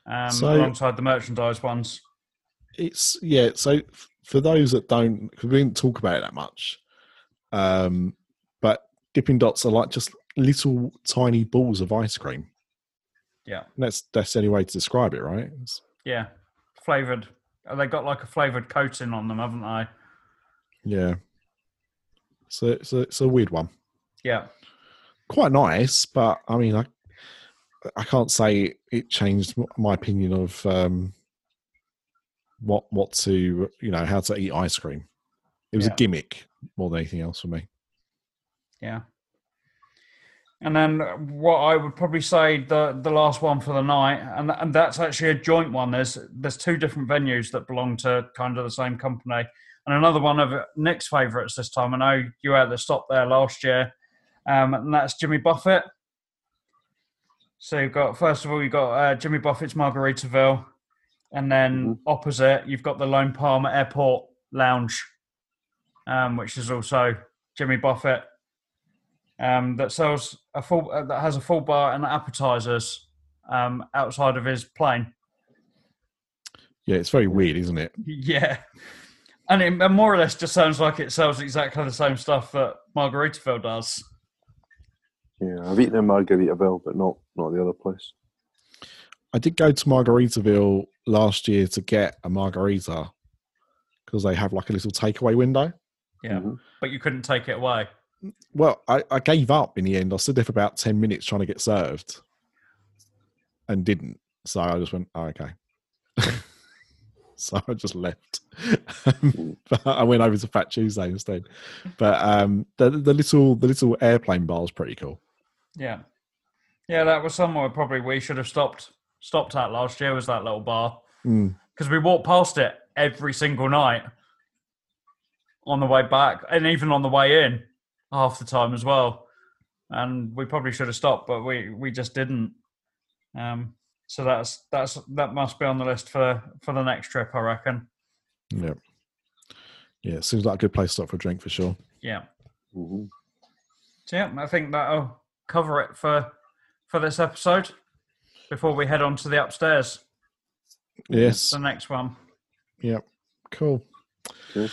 um, So- alongside the merchandise ones. it's yeah. So f- for those that don't, because we didn't talk about it that much, um, but Dipping Dots are like just little tiny balls of ice cream. Yeah. And that's that's any way to describe it, right? It's- Yeah, flavored. They got like a flavored coating on them, haven't they? yeah. So it's a, it's a weird one. Yeah. Quite nice, but I mean, I I can't say it changed my opinion of um, what what to you know how to eat ice cream. It was Yeah. a gimmick more than anything else for me. Yeah. And then what I would probably say the the last one for the night, and and that's actually a joint one. There's there's two different venues that belong to kind of the same company, and another one of Nick's favourites this time. I know you had the stop there last year, um, and that's Jimmy Buffett. So you've got first of all you've got uh, Jimmy Buffett's Margaritaville, and then opposite you've got the Lone Palmer Airport Lounge, um, which is also Jimmy Buffett um, that sells a full uh, that has a full bar and appetizers um, outside of his plane. Yeah, it's very weird, isn't it? Yeah, and it and more or less just sounds like it sells exactly the same stuff that Margaritaville does. Yeah, I've eaten in Margaritaville, but not not the other place. I did go to Margaritaville last year to get a margarita because they have like a little takeaway window. Yeah, Mhm. but you couldn't take it away. Well, I, I gave up in the end. I stood there for about 10 minutes trying to get served and didn't. So I just went, oh, okay. so I just left. but I went over to Fat Tuesday instead. But um, the, the little the little airplane bar is pretty cool. Yeah, yeah, that was somewhere probably we should have stopped stopped at last year. Was that little bar Mm. because we walked past it every single night on the way back, and even on the way in, half the time as well. And we probably should have stopped, but we we just didn't. Um, so that's that's that must be on the list for for the next trip, I reckon. Yeah. Yeah, seems like a good place to stop for a drink for sure. Yeah. Mhm. So yeah, I think that'll cover it for for this episode. Before we head on to the upstairs, Yes. the next one. Yep. Cool. Cool.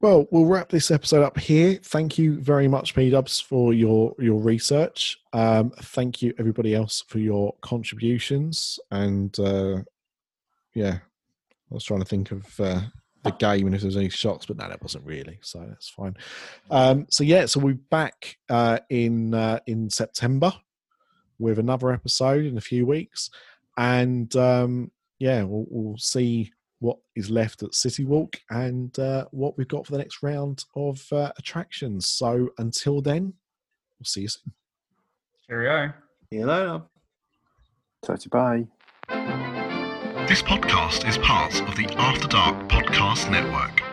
Well, we'll wrap this episode up here. Thank you very much, P Dubs, for your your research. Um, thank you, everybody else, for your contributions. And uh, yeah, I was trying to think of uh, the game and if there was any shots, but no, that wasn't really. So that's fine. Um, so yeah, so we're back uh, in uh, in September with another episode in a few weeks, and um, yeah, we'll, we'll see what is left at City Walk and uh, what we've got for the next round of uh, attractions. So until then, we'll see you soon. Cheerio. See you later. Tatty bye. This podcast is part of the After Dark Podcast Network.